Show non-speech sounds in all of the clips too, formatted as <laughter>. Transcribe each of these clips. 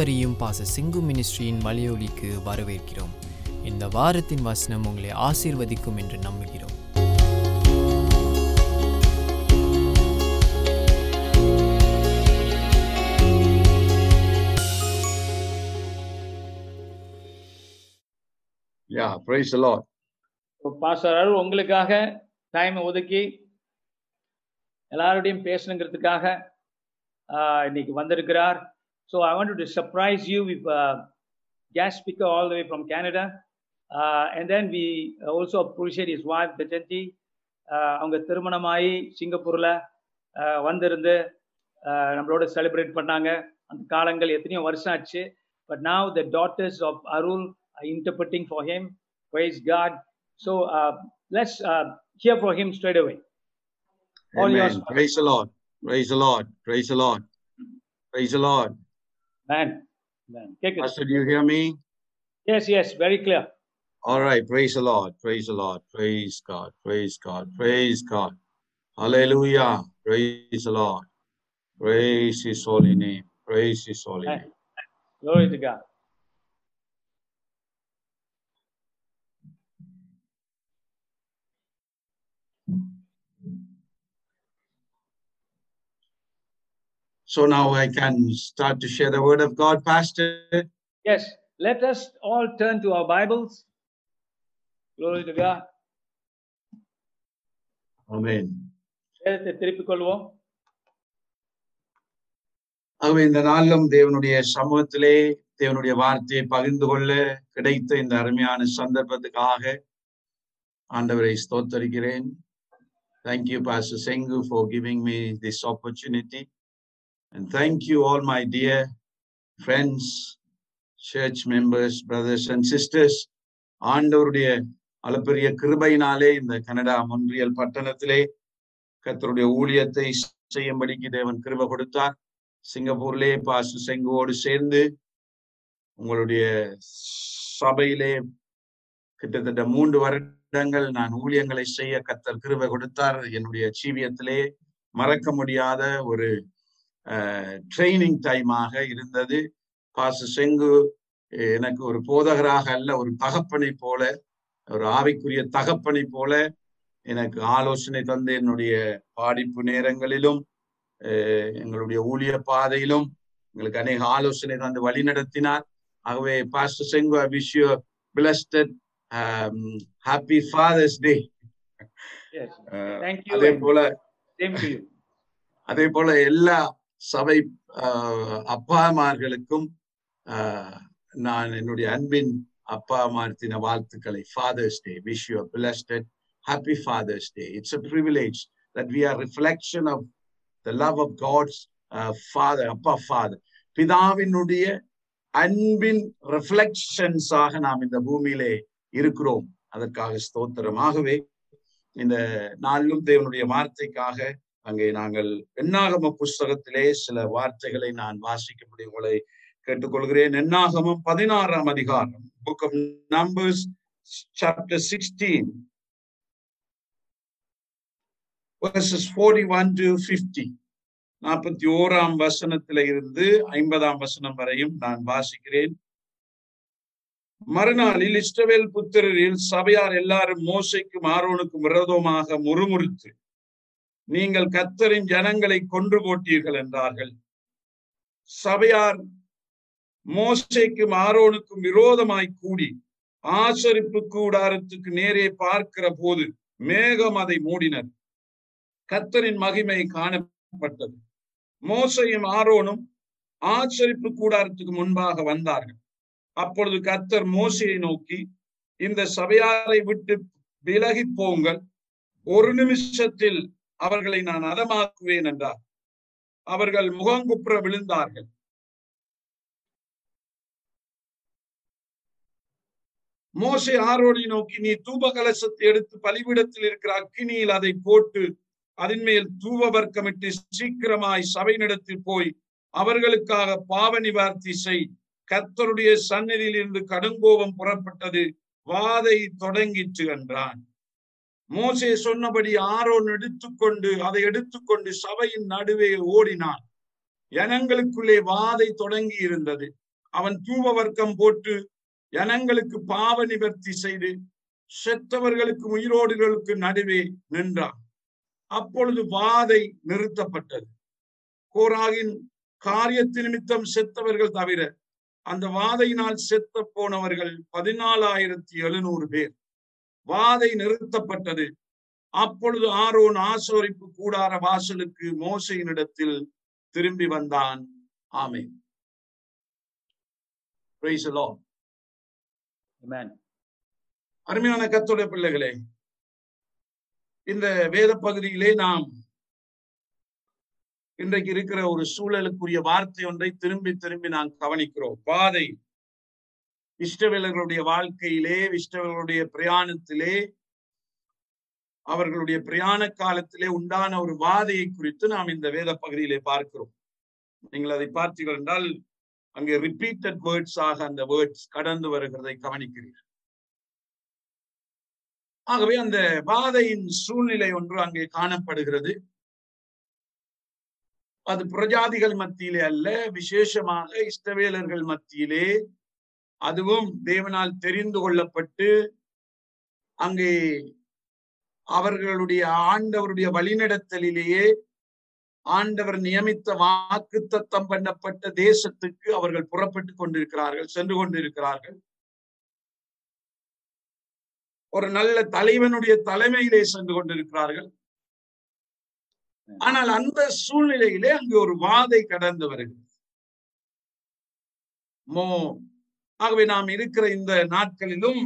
அனைவரையும் பாச சிங்கு மினிஸ்ட்ரியின் மலையொலிக்கு வரவேற்கிறோம். இந்த வாரத்தின் வசனம் உங்களை ஆசீர்வதிக்கும் என்று நம்புகிறோம். பாஸ்டர் அருள் உங்களுக்காக டைம் ஒதுக்கி எல்லாரோடையும் பேசணுங்கிறதுக்காக ஆஹ், இன்னைக்கு வந்திருக்கிறார். So I want to surprise you with guest speaker all the way from Canada and then we also appreciate his wife Bejanthi அவங்க திருமணமாகி சிங்கப்பூரில் வந்திருந்து நம்மளோட செலிப்ரேட் பண்ணாங்க அந்த காலங்கள் எத்தனையோ வருஷம் ஆச்சு but now the daughters of Arul are interpreting for him praise god so uh, let's uh, hear from him straight away. All Amen. yours. Praise the Lord. Praise the Lord. Praise the Lord. Praise the Lord. Man, man. Pastor, do you hear me? Yes, yes, very clear. All right. Praise the Lord. Praise the Lord. Praise God. Praise God. Praise God. Hallelujah. Praise the Lord. Praise His holy name. Praise His holy name. Glory to God. So now I can start to share the word of God, Pastor. Yes, let us all turn to our Bibles. Glory to God. Amen. திருப்பிக் கொள்வோம் ஆகவே இந்த நாளிலும் தேவனுடைய சமூகத்திலே தேவனுடைய வார்த்தையை பகிர்ந்து கொள்ள கிடைத்த இந்த அருமையான சந்தர்ப்பத்துக்காக ஆண்டவரை ஸ்தோத்தரிக்கிறேன் Thank you, Pastor Sengu, for giving me this opportunity. And thank you, all my dear friends, church members, brothers and sisters. ஆண்டவருடைய அளப்பெரிய கிருபையினாலே இந்த கனடா மொன்றியல் பட்டணத்திலே கத்தருடைய ஊழியத்தை செய்யும்படிக்கு தேவன் கிருப கொடுத்தார் சிங்கப்பூர்லே பாசு செங்குவோடு சேர்ந்து உங்களுடைய சபையிலே கிட்டத்தட்ட மூன்று வருடங்கள் நான் ஊழியங்களை செய்ய கத்தர் கிருப கொடுத்தார் என்னுடைய ஜீவியத்திலே மறக்க முடியாத ஒரு ட்ரைனிங் டைமாக இருந்தது பாசு செங்கு எனக்கு ஒரு போதகராக அல்ல ஒரு தகப்பனை போல ஒரு ஆவிக்குரிய தகப்பனை போல எனக்கு ஆலோசனை தந்து என்னுடைய பாடிப்பு நேரங்களிலும் எங்களுடைய ஊழிய பாதையிலும் எங்களுக்கு அநேக ஆலோசனை தந்து வழி நடத்தினார் ஆகவே pastor Sengu wish you blessed happy father's day Yes. Thank you. அதே போல. <laughs> அதே போல எல்லா சபை அப்பா அப்பாமார்களுக்கும் நான் என்னுடைய அன்பின் அப்பா தின வாழ்த்துக்களை. Father's day wish you blessed happy father's day it's a privilege that we are reflection of the love of God's father அப்பா ஃபாதர் பிதாவினுடைய அன்பின் ரிஃப்ளெக்ஷன்ஸாக நாம் இந்த பூமியிலே இருக்கிறோம். அதற்காக ஸ்தோத்திரமாகவே இந்த நாளிலும் தேவனுடைய வார்த்தைக்காக அங்கே நாங்கள் எண்ணாகம புஸ்தகத்திலே சில வார்த்தைகளை நான் வாசிக்கும்படி உங்களை கேட்டுக்கொள்கிறேன். எண்ணாகமம் பதினாறாம் அதிகாரம் book of Numbers chapter sixteen verses 41 to 50 நாற்பத்தி ஓராம் வசனத்தில இருந்து ஐம்பதாம் வசனம் வரையும் நான் வாசிக்கிறேன். மறுநாளில் இஸ்ரவேல் புத்திரரில் சபையார் எல்லாரும் மோசைக்கும் ஆரோனுக்கும் விரோதமாக முறுமுறுத்து நீங்கள் கத்தரின் ஜனங்களை கொன்று போட்டீர்கள் என்றார்கள். சபையார் மோசைக்கும் ஆரோனுக்கும் விரோதமாய் கூடி ஆசரிப்பு கூடாரத்துக்கு நேரே பார்க்கிற போது மேகம் அதை மூடினர். கத்தரின் மகிமை காணப்பட்டது. மோசையும் ஆரோனும் ஆச்சரிப்பு கூடாரத்துக்கு முன்பாக வந்தார்கள். அப்பொழுது கத்தர் மோசையை நோக்கி இந்த சபையாரை விட்டு விலகி போங்கள். ஒரு நிமிஷத்தில் அவர்களை நான் அதமாக்குவேன் என்றார். அவர்கள் முகங்குப்புற விழுந்தார்கள். மோசை ஆரோடி நோக்கி நீ தூப கலசத்தை எடுத்து பலிபீடத்தில் இருக்கிற அக்கினியில் அதை போட்டு அதன் மேல் தூவ வர்க்கமிட்டு சீக்கிரமாய் சபையினிடத்தில் போய் அவர்களுக்காக பாவ நிவார்த்தி செய். கர்த்தருடைய சன்னதியில் இருந்து கடுங்கோபம் புறப்பட்டது. வாதை தொடங்கிற்று என்றான். மோசே சொன்னபடி ஆரோன் எடுத்துக்கொண்டு அதை எடுத்துக்கொண்டு சபையின் நடுவே ஓடினான். ஜனங்களுக்குள்ளே வாதை தொடங்கி இருந்தது அவன் தூவ வர்க்கம் போட்டு ஜனங்களுக்கு பாவ நிவர்த்தி செய்து செத்தவர்களுக்கு உயிரோடுகளுக்கு நடுவே நின்றான். அப்பொழுது வாதை நிறுத்தப்பட்டது. கோராகின் காரியத்து நிமித்தம் செத்தவர்கள் தவிர அந்த வாதையினால் செத்த போனவர்கள் பதினாலாயிரத்தி எழுநூறு பேர். வாதை நிறுத்தப்பட்டது. அப்பொழுது ஆரோன் ஆசோரிப்பு கூடார வாசலுக்கு மோசையினிடத்தில் திரும்பி வந்தான். ஆமே Amen. அருமையான கத்தோட பிள்ளைகளே இந்த வேத பகுதியிலே நாம் இன்றைக்கு இருக்கிற ஒரு சூழலுக்குரிய வார்த்தை ஒன்றை திரும்பி திரும்பி நாம் கவனிக்கிறோம். பாதை இஷ்டவேலர்களுடைய வாழ்க்கையிலே இஷ்டவேலர்களுடைய பிரயாணத்திலே அவர்களுடைய பிரயாண காலத்திலே உண்டான ஒரு வாதையை குறித்து நாம் இந்த வேத பகுதியிலே பார்க்கிறோம். நீங்கள் அதை பார்த்தீர்கள் என்றால் அங்கே ரிப்பீட்டட் வேர்ட்ஸ் ஆக அந்த வேர்ட்ஸ் கடந்து வருகிறதை கவனிக்கிறீர்கள். ஆகவே அந்த வாதையின் சூழ்நிலை ஒன்று அங்கே காணப்படுகிறது. அது பிரஜாதிகள் மத்தியிலே அல்ல விசேஷமாக இஷ்டவேலர்கள் மத்தியிலே அதுவும் தேவனால் தெரிந்து கொள்ளப்பட்டு அங்கே அவர்களுடைய ஆண்டவருடைய வழிநடத்தலிலேயே ஆண்டவர் நியமித்த வாக்கு தத்தம் பண்ணப்பட்ட தேசத்துக்கு அவர்கள் புறப்பட்டு கொண்டிருக்கிறார்கள் சென்று கொண்டிருக்கிறார்கள். ஒரு நல்ல தலைவனுடைய தலைமையிலே சென்று கொண்டிருக்கிறார்கள். ஆனால் அந்த சூழ்நிலையிலே அங்கு ஒரு வாதை கடந்து வருகிறது. மோ ஆகவே நாம் இருக்கிற இந்த நாட்களிலும்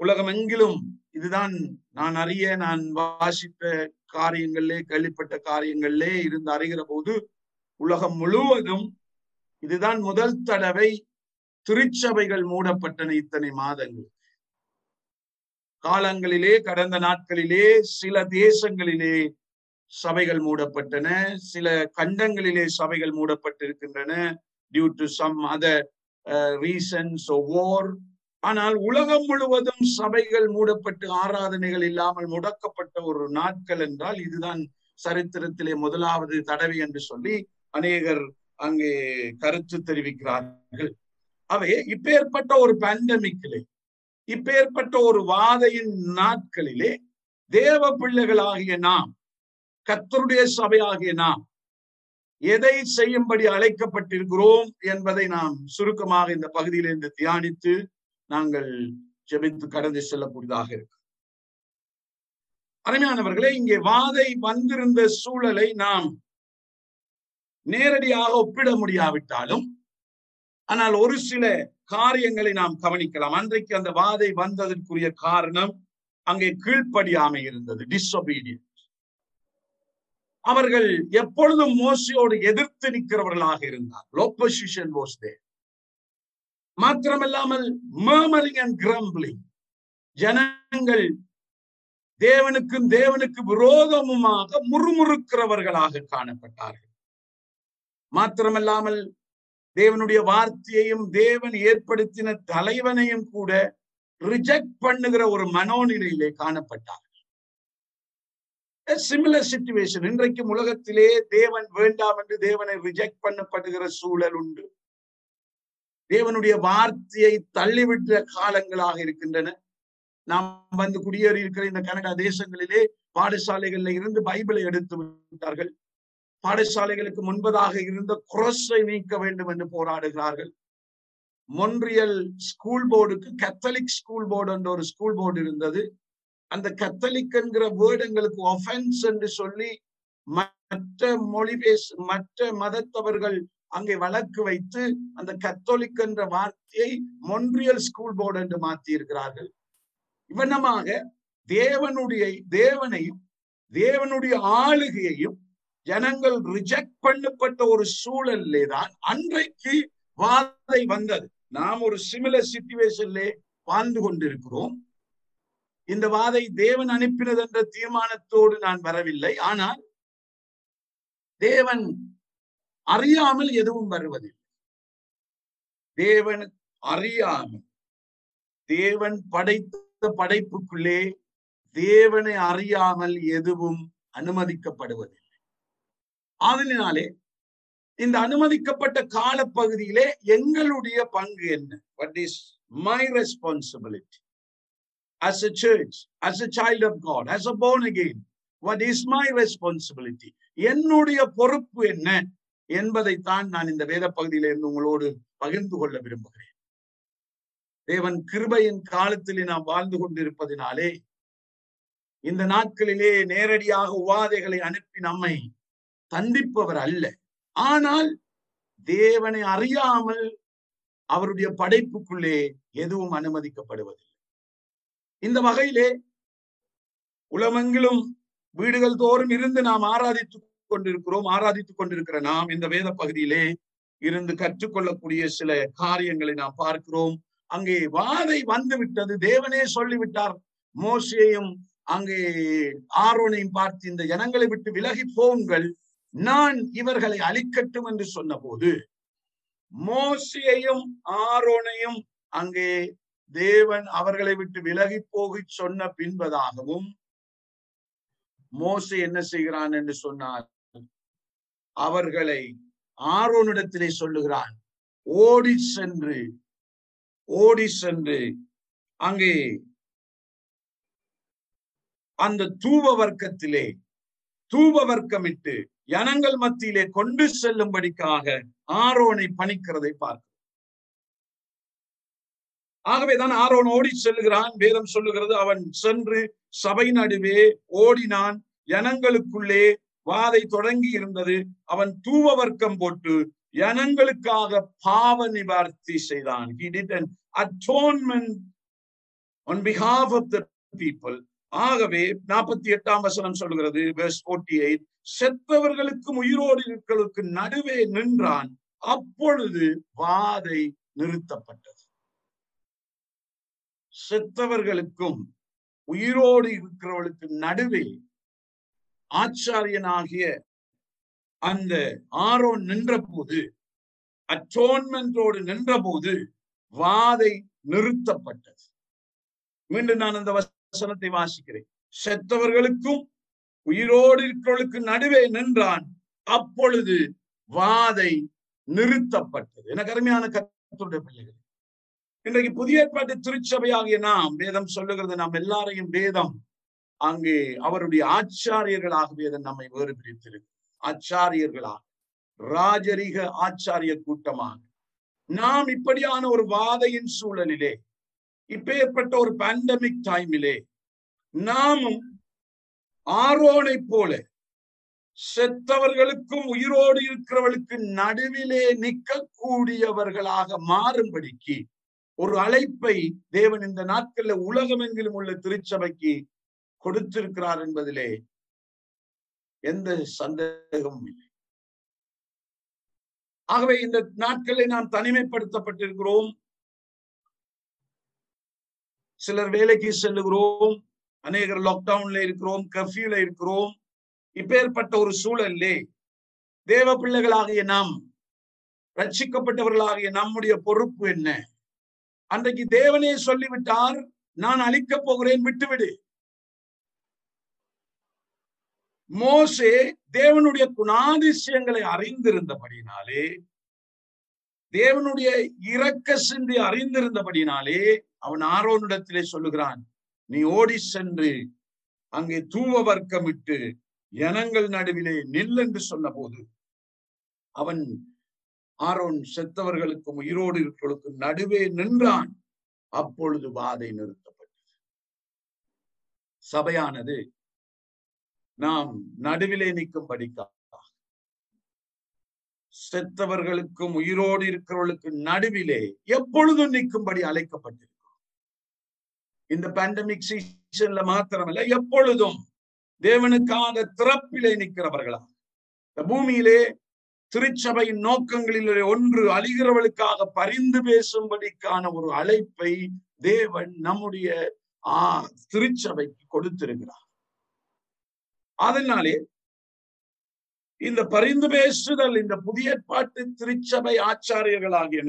உலகமெங்கிலும் இதுதான் நான் அறிய நான் வாசித்த காரியங்களிலே கேள்விப்பட்ட காரியங்களிலே இருந்து அறிகிற போது உலகம் முழுவதும் இதுதான் முதல் தடவை திருச்சபைகள் மூடப்பட்டன இத்தனை மாதங்கள். காலங்களிலே கடந்த நாட்களிலே சில தேசங்களிலே சபைகள் மூடப்பட்டன சில கண்டங்களிலே சபைகள் மூடப்பட்டிருக்கின்றன due to some other reasons or ஆனால் உலகம் முழுவதும் சபைகள் மூடப்பட்டு ஆராதனைகள் இல்லாமல் முடக்கப்பட்ட ஒரு நாட்கள் என்றால் இதுதான் சரித்திரத்திலே முதலாவது தடவை என்று சொல்லி அநேகர் அங்கே கருத்து தெரிவிக்கிறார்கள். அவை இப்பேற்பட்ட ஒரு பேண்டமிக்கிலே இப்பேற்பட்ட ஒரு வாதையின் நாட்களிலே தேவ பிள்ளைகளாகிய நாம் கத்தருடைய சபையாகிய நாம் எதை செய்யும்படி அழைக்கப்பட்டிருக்கிறோம் என்பதை நாம் சுருக்கமாக இந்த பகுதியிலிருந்து தியானித்து நாங்கள் ஜெபித்து கடந்து செல்லக்கூடியதாக இருக்கு. அருமையானவர்களே இங்கே வாதை வந்திருந்த சூழலை நாம் நேரடியாக ஒப்பிட முடியாவிட்டாலும் ஆனால் ஒரு சில காரியங்களை நாம் கவனிக்கலாம். அன்றைக்கு அந்த வாதை வந்ததற்குரிய காரணம் அங்கே கீழ்ப்படியாமை இருந்தது டிஸ்ஒபீடியன் அவர்கள் எப்பொழுதும் மோசையோடு எதிர்த்து நிற்கிறவர்களாக இருந்தார். வாஸ் மாத்திரமல்லாமல் அண்ட் கிரம்பிளிங். ஜனங்கள் தேவனுக்கும் தேவனுக்கு விரோதமுமாக முறுமுறுக்கிறவர்களாக காணப்பட்டார்கள். மாத்திரமல்லாமல் தேவனுடைய வார்த்தையையும் தேவன் ஏற்படுத்தின தலைவனையும் கூட ரிஜெக்ட் பண்ணுகிற ஒரு மனோநிலையிலே காணப்பட்டார். சிமிலர் சிச்சுவேஷன் இன்றைக்கும் உலகத்திலே தேவன் வேண்டாம் என்று தேவனை ரிஜெக்ட் பண்ணப்படுகிற சூழல் உண்டு. தேவனுடைய வார்த்தையை தள்ளிவிட்ட காலங்களாக இருக்கின்றன. நாம் வந்து குடியேறி இருக்கிற இந்த கனடா தேசங்களிலே பாடசாலைகள்ல இருந்து பைபிளை எடுத்து விட்டார்கள். பாடசாலைகளுக்கு முன்பதாக இருந்த குரஸை நீக்க வேண்டும் என்று போராடுகிறார்கள். மொன்றியல் ஸ்கூல் போர்டுக்கு கத்தலிக் ஸ்கூல் போர்டு என்ற ஒரு ஸ்கூல் போர்டு இருந்தது. அந்த கத்தலிக்கிற என்கிற வேர்டு எங்களுக்கு ஒஃபென்ஸ் என்று சொல்லி மற்ற மொழி பேச மற்ற மதத்தவர்கள் அங்கே வழக்கு வைத்து அந்த கத்தோலிக் என்ற வார்த்தையை மொன்றியல் ஸ்கூல் போர்டு என்று மாற்றி இருக்கிறார்கள் இவனமாக தேவனுடைய தேவனையும் தேவனுடைய ஆளுகையையும் ஜனங்கள் ரிஜெக்ட் பண்ணப்பட்ட ஒரு சூழல்லே தான் அன்றைக்கு வாதை வந்தது. நாம் ஒரு சிமிலர் சிச்சுவேஷன்லே வாழ்ந்து கொண்டிருக்கிறோம். இந்த வாதை தேவன் அனுப்பினது என்ற தீர்மானத்தோடு நான் வரவில்லை. ஆனால் தேவன் அறியாமல் எதுவும் வருவதில்லை. தேவன் அறியாமல் தேவன் படைத்த படைப்புக்குள்ளே தேவனை அறியாமல் எதுவும் அனுமதிக்கப்படுவதில்லை. அதனாலே இந்த அனுமதிக்கப்பட்ட காலப்பகுதியிலே எங்களுடைய பங்கு என்ன? What is my responsibility as a church as a child of god as a born again what is my responsibility? என்னுடைய பொறுப்பு என்ன என்பதைத்தான் நான் இந்த வேத பகுதியிலிருந்து உங்களோடு பகிர்ந்து கொள்ள விரும்புகிறேன். தேவன் கிருபையின் காலத்திலே நாம் வாழ்ந்து கொண்டிருப்பதினாலே இந்த நாட்களிலே நேரடியாக உவாதைகளை அனுப்பி நம்மை தண்டிப்பவர் அல்ல. ஆனால் தேவனை அறியாமல் அவருடைய படைப்புக்குள்ளே எதுவும் அனுமதிக்கப்படுவதில்லை. இந்த வகையிலே உலமெங்கிலும் வீடுகள் தோறும் இருந்து நாம் ஆராதித்துக் கொண்டிருக்கிறோம் ஆராதித்துக் கொண்டிருக்கிற நாம் இந்த வேத பகுதியிலே இருந்து கற்றுக்கொள்ளக்கூடிய சில காரியங்களை நாம் பார்க்கிறோம். அங்கே வாதை வந்து விட்டது தேவனே சொல்லிவிட்டார். மோசையையும் அங்கே ஆரோனையும் பார்த்து இந்த ஜனங்களை விட்டு விலகி போங்கள் நான் இவர்களை அழிக்கட்டும் என்று சொன்ன போது மோசையையும் ஆரோனையும் அங்கே தேவன் அவர்களை விட்டு விலகி போகி சொன்ன பின்பதாகவும் மோசை என்ன செய்கிறான் என்று சொன்னால் அவர்களை ஆரோனிடத்திலே சொல்லுகிறான் ஓடி சென்று ஓடி சென்று அங்கே அந்த தூப வர்க்கத்திலே தூப வர்க்கமிட்டு ஜனங்கள் மத்தியிலே கொண்டு செல்லும்படிக்காக ஆரோனை பணிக்கிறதை பார்க்க ஆகவேதான் ஆரோன் ஓடி செல்லுகிறான். வேதம் சொல்லுகிறது அவன் சென்று சபை நடுவே ஓடினான். ஜனங்களுக்குள்ளே வாதை தொடங்கி இருந்தது. அவன் தூவ வர்க்கம் போட்டு ஜனங்களுக்காக பாவ நிவார்த்தி செய்தான். He did an atonement on behalf of the people. ஆகவே நாற்பத்தி எட்டாம் வசனம் சொல்கிறது verse 48 செத்தவர்களுக்கும் உயிரோடு நடுவே நின்றான். அப்பொழுது வாதை நிறுத்தப்பட்டது. செத்தவர்களுக்கும் உயிரோடு இருக்கிறவர்களுக்கும் நடுவே ஆச்சாரியனாகிய அந்த ஆரோன் நின்ற போது நின்றபோது நின்ற போது வாதை நிறுத்தப்பட்டது. மீண்டும் நான் அந்த வசனத்தை வாசிக்கிறேன். செத்தவர்களுக்கும் உயிரோடு இருக்கிறவர்களுக்கு நடுவே நின்றான் அப்பொழுது வாதை நிறுத்தப்பட்டது. எனக்கு அருமையான கத்துடைய பிள்ளைகள் இன்றைக்கு புதிய ஏற்பாட்டு திருச்சபையாகிய நாம் வேதம் சொல்லுகிறது நாம் எல்லாரையும் வேதம். அங்கே அவருடைய ஆச்சாரியர்களாக வேதம் நம்மை வேறு பிரித்திருக்கு ஆச்சாரியர்களாக ராஜரிக ஆச்சாரிய கூட்டமாக. நாம் இப்படியான ஒரு வாதையின் சூழலிலே இப்பேற்பட்ட ஒரு பேண்டமிக் டைமிலே நாமும் ஆரோனை போல செத்தவர்களுக்கும் உயிரோடு இருக்கிறவர்களுக்கு நடுவிலே நிற்கக்கூடியவர்களாக மாறும்படிக்கு ஒரு அழைப்பை தேவன் இந்த நாட்கள்ல உலகமெங்கிலும் உள்ள திருச்சபைக்கு கொடுத்திருக்கிறார் என்பதிலே எந்த சந்தேகமும் இல்லை. ஆகவே இந்த நாட்களில் நாம் தனிமைப்படுத்தப்பட்டிருக்கிறோம். சிலர் வேலைக்கு செல்லுகிறோம். அநேகர் லாக்டவுன்ல இருக்கிறோம் கர்ஃபியூல இருக்கிறோம். இப்பேற்பட்ட ஒரு சூழல்லே தேவ பிள்ளைகளாகிய நாம் ரட்சிக்கப்பட்டவர்களாகிய நம்முடைய பொறுப்பு என்ன? அன்றைக்கு தேவனே சொல்லிவிட்டார் நான் அழிக்கப் போகிறேன் விட்டுவிடு. மோசே தேவனுடைய குணாதிசயங்களை அறிந்திருந்தபடினாலே தேவனுடைய இரக்க சிந்தி அறிந்திருந்தபடினாலே அவன் ஆரோனிடத்திலே சொல்லுகிறான் நீ ஓடி சென்று அங்கே தூவ வர்க்கமிட்டு ஜனங்கள் நடுவிலே நில் என்று சொன்ன போது அவன் ஆரோன் செத்தவர்களுக்கும் உயிரோடு இருக்கிறவர்களுக்கும் நடுவே நின்றான். அப்பொழுது வாதை நிறுத்தப்பட்டது. சபையானது நாம் நடுவிலே நிற்கும்படிக்கா செத்தவர்களுக்கும் உயிரோடு இருக்கிறவர்களுக்கு நடுவிலே எப்பொழுதும் நிற்கும்படி அழைக்கப்பட்டிருக்கும் இந்த பேண்டமிக் சீசன்ல மாத்திரமல்ல எப்பொழுதும் தேவனுக்காக திறப்பிலே நிற்கிறவர்களா இந்த பூமியிலே திருச்சபையின் நோக்கங்களிலே ஒன்று அழிகிறவளுக்காக பரிந்து பேசும்படிக்கான ஒரு அழைப்பை தேவன் நம்முடைய ஆ திருச்சபைக்கு கொடுத்திருக்கிறார். அதனாலே இந்த பரிந்து பேசுதல் இந்த புதிய பாட்டு திருச்சபை ஆச்சாரியர்களாகிய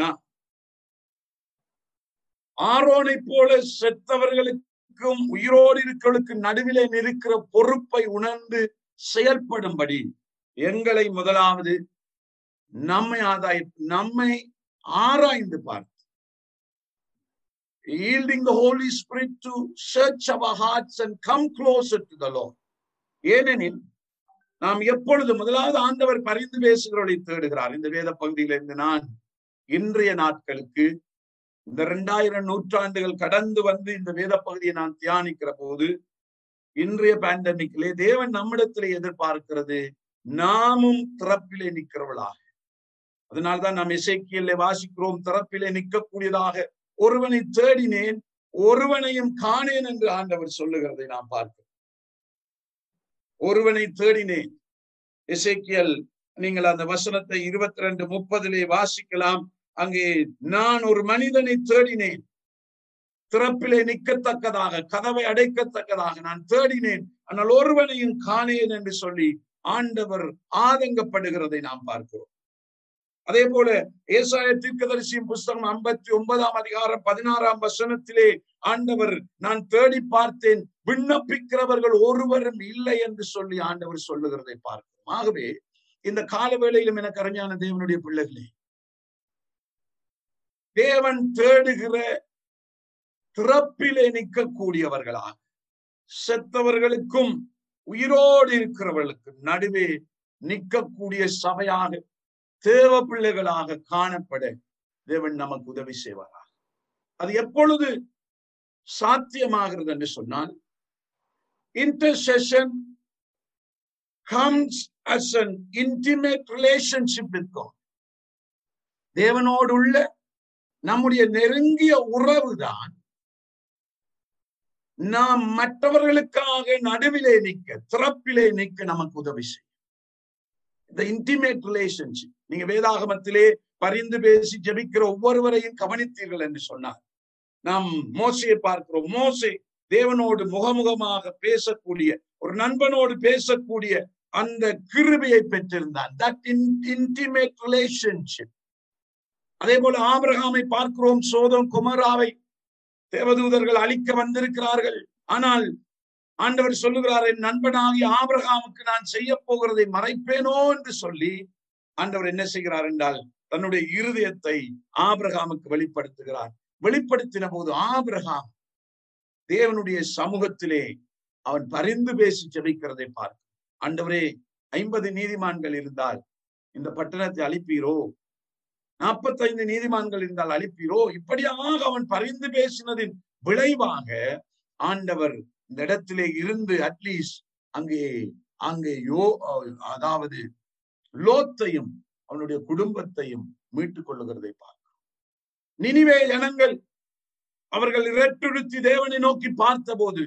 ஆரோனை போல செத்தவர்களுக்கும் உயிரோடு இருக்கிறவர்களுக்கு நடுவிலே இருக்கிற பொறுப்பை உணர்ந்து செயல்படும்படி எங்களை முதலாவது நம்மை ஆதாய நம்மை ஆராய்ந்து பார்த்து. Yielding the Holy Spirit to search our hearts and come closer to the Lord. ஏனெனில் நாம் எப்பொழுது முதலாவது ஆண்டவர் பரிந்து பேசுகிறவர்களை தேடுகிறார். இந்த வேத பகுதியிலிருந்து நான் இன்றைய நாட்களுக்கு இந்த இரண்டாயிரம் நூற்றாண்டுகள் கடந்து வந்து இந்த வேத பகுதியை நான் தியானிக்கிற போது இன்றைய பேண்டமிக்கிலே தேவன் நம்மிடத்திலே எதிர்பார்க்கிறது நாமும் திறப்பிலே நிற்கிறவளாக அதனால்தான் நாம் இசைக்கியல்ல வாசிக்கிறோம் திறப்பிலே நிற்கக்கூடியதாக. ஒருவனை தேடினேன் ஒருவனையும் காணேன் என்று ஆண்டவர் சொல்லுகிறதை நாம் பார்க்கிறோம். ஒருவனை தேடினேன். இசைக்கியல் நீங்கள் அந்த வசனத்தை இருபத்தி ரெண்டு முப்பதிலே வாசிக்கலாம். அங்கே நான் ஒரு மனிதனை தேடினேன். திறப்பிலே நிற்கத்தக்கதாக கதவை அடைக்கத்தக்கதாக நான் தேடினேன். ஆனால் ஒருவனையும் காணேன் என்று சொல்லி ஆண்டவர் ஆதங்கப்படுகிறதை நாம் பார்க்கிறோம். அதே போல ஏசாய தீர்க்கதரிசியின் புஸ்தகம் ஐம்பத்தி ஒன்பதாம் அதிகாரம் பதினாறாம் வசனத்திலே ஆண்டவர் நான் தேடி பார்த்தேன். விண்ணப்பிக்கிறவர்கள் ஒருவரும் இல்லை என்று சொல்லி ஆண்டவர் சொல்லுகிறதை பார்க்கிறோம். ஆகவே இந்த கால வேளையிலும் எனக்கு அறிஞான தேவனுடைய பிள்ளைகளே தேவன் தேடுகிற திறப்பிலே நிற்கக்கூடியவர்களாக செத்தவர்களுக்கும் உயிரோடு இருக்கிறவர்களுக்கும் நடுவே நிற்கக்கூடிய சபையாக தேவ பிள்ளைகளாக காணப்பட தேவன் நமக்கு உதவி செய்வாராக. அது எப்பொழுது சாத்தியமாகிறது என்று சொன்னால் intercession comes as an intimate relationship with தேவனோடு உள்ள நம்முடைய நெருங்கிய உறவுதான் நாம் மற்றவர்களுக்காக நடுவிலே நிற்க திறப்பிலே நிற்க நமக்கு உதவி செய்யும். இந்த இன்டிமேட் ரிலேஷன்ஷிப் நீங்க வேதாகமத்திலே பரிந்து பேசி ஜெபிக்கிற ஒவ்வொருவரையும் கவனித்தீர்கள் என்று சொன்னார். நாம் மோசையை பார்க்கிறோம். மோசை தேவனோடு முகமுகமாக பேசக்கூடிய ஒரு நண்பனோடு பேசக்கூடிய அந்த கிருபியை பெற்றிருந்தான். தட் இன்டிமேட் ரிலேஷன்ஷிப் அதே போல ஆபிரகாமை பார்க்கிறோம். சோதம் குமராவை தேவதூதர்கள் அழிக்க வந்திருக்கிறார்கள். ஆனால் ஆண்டவர் சொல்லுகிறார் என் நண்பனாகி ஆபிரகாமுக்கு நான் செய்ய போகிறதை மறைப்பேனோ? என்று சொல்லி ஆண்டவர் என்ன செய்கிறார் என்றால் தன்னுடைய இருதயத்தை ஆபிரகாமுக்கு வெளிப்படுத்துகிறார். வெளிப்படுத்தின போது ஆபிரகாம் தேவனுடைய சமூகத்திலே அவன் பரிந்து பேசி ஜெபிக்கிறதை பார்க்க ஆண்டவரே ஐம்பது நீதிமான்கள் இருந்தால் இந்த பட்டணத்தை அழிப்பீரோ? நாற்பத்தைந்து நீதிமான்கள் இருந்தால் அழிப்பீரோ? இப்படியாக அவன் பரிந்து பேசினதின் விளைவாக ஆண்டவர் இந்த இடத்திலே இருந்து அட்லீஸ்ட் அங்கே அங்கே யோ அதாவது லோத்தையும் அவனுடைய குடும்பத்தையும் மீட்டுக் கொள்ளுகிறதை பார்க்கிறோம். நினிவே ஜனங்கள் அவர்கள் இரட்டுறுத்தி தேவனை நோக்கி பார்த்தபோது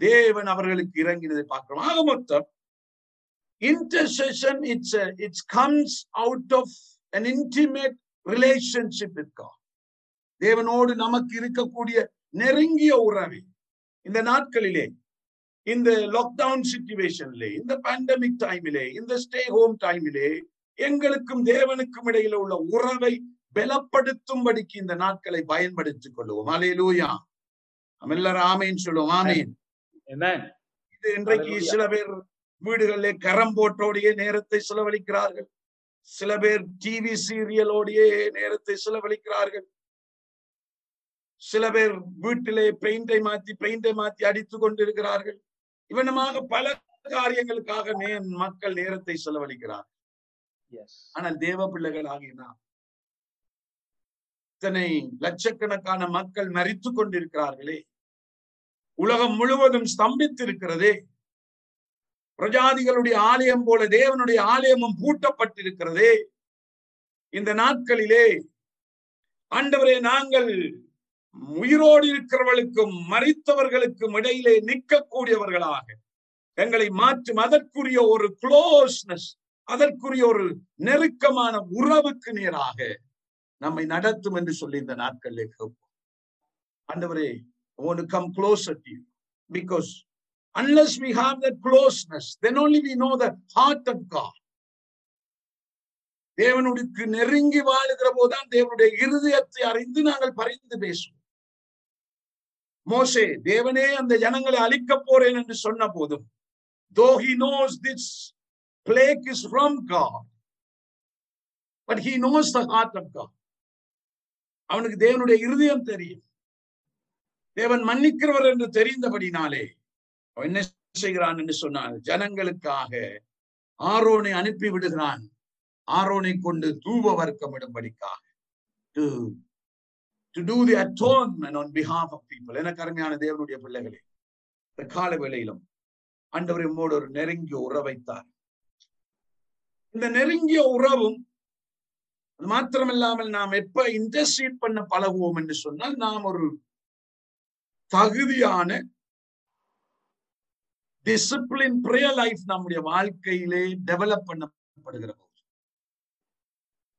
தேவன் அவர்களுக்கு இறங்கினதை பார்க்கிறோம். ஆக மொத்தம் intercession it's a, it comes out of an intimate relationship with God. தேவனோடு நமக்கு இருக்கக்கூடிய நெருங்கிய உறவை இந்த நாட்களிலே இந்த லாக்டவுன் சிச்சுவேஷன்லே இந்த பேண்டமிக் டைமிலே இந்த ஸ்டே ஹோம் டைமிலே எங்களுக்கும் தேவனுக்கும் இடையில உள்ள உறவை பலப்படுத்தும்படிக்கு இந்த நாட்களை பயன்படுத்திக் கொள்வோம் அலையிலூயா நம்ம எல்லாரும் ஆமேன்னு சொல்லுவோம். ஆமேன். இது இன்றைக்கு. சில பேர் வீடுகளிலே கரம் போட்டோடையே நேரத்தை செலவழிக்கிறார்கள். சில பேர் டிவி சீரியலோடையே நேரத்தை செலவழிக்கிறார்கள். சில பேர் வீட்டிலே பெயிண்டை மாத்தி பெயிண்டை மாத்தி அடித்து கொண்டிருக்கிறார்கள். இவனமாக பல காரியங்களுக்காக மக்கள் நேரத்தை செலவழிக்கிறார். ஆனால் தேவ பிள்ளைகள் ஆகினா இத்தனை லட்சக்கணக்கான மக்கள் மரித்து கொண்டிருக்கிறார்களே. உலகம் முழுவதும் ஸ்தம்பித்திருக்கிறதே. பிரஜாதிகளுடைய ஆலயம் போல தேவனுடைய ஆலயமும் பூட்டப்பட்டிருக்கிறதே. இந்த நாட்களிலே ஆண்டவரே நாங்கள் உயிரோடு இருக்கிறவர்களுக்கும் மறித்தவர்களுக்கும் இடையிலே நிற்கக்கூடியவர்களாக எங்களை மாற்றும் அதற்குரிய ஒரு குளோஸ்னஸ் அதற்குரிய ஒரு நெருக்கமான உறவுக்கு நேராக நம்மை நடத்தும் என்று சொல்லி இந்த நாட்களிலே கேட்போம் ஆண்டவரே I want to come closer to you because unless we have that closeness, then only we know the heart of God. தேவனுக்கு நெருங்கி வாழுகிற போதுதான் தேவனுடைய இருதயத்தை அறிந்து நாங்கள் பரிந்து பேசுவோம் மோசே தேவனே அந்த ஜனங்களை அழிக்கப் போறேன் என்று சொன்ன போதும் though he knows this plague is from God but he knows the heart of God அவனுக்கு தேவனுடைய இருதயம் தெரியும். தேவன் மன்னிக்கிறவர் என்று தெரிந்தபடினாலே அவன் என்ன செய்கிறான் என்று சொன்னால் ஜனங்களுக்காக ஆரோனை அனுப்பி விடுகிறான் ஆரோனை கொண்டு தூப வர்க்கமிடும்படிக்காக to to do the atonement on behalf of people என கருமையான தேவனுடைய பிள்ளைகளே இந்த கால வேளையிலும் ஆண்டவர் நம்மோடு ஒரு நெருங்கிய உறவைத்தார் இந்த நெருங்கிய உறவும் அது மாத்திரமில்லாமல் நாம் எப்ப இன்டர்சீட் பண்ண பழகுவோம் என்று சொன்னால் நாம் ஒரு தகுதியான டிசிப்ளின் ப்ரேயர் லைஃப் நம்முடைய வாழ்க்கையிலே டெவலப் பண்ணப்படுகிற போது.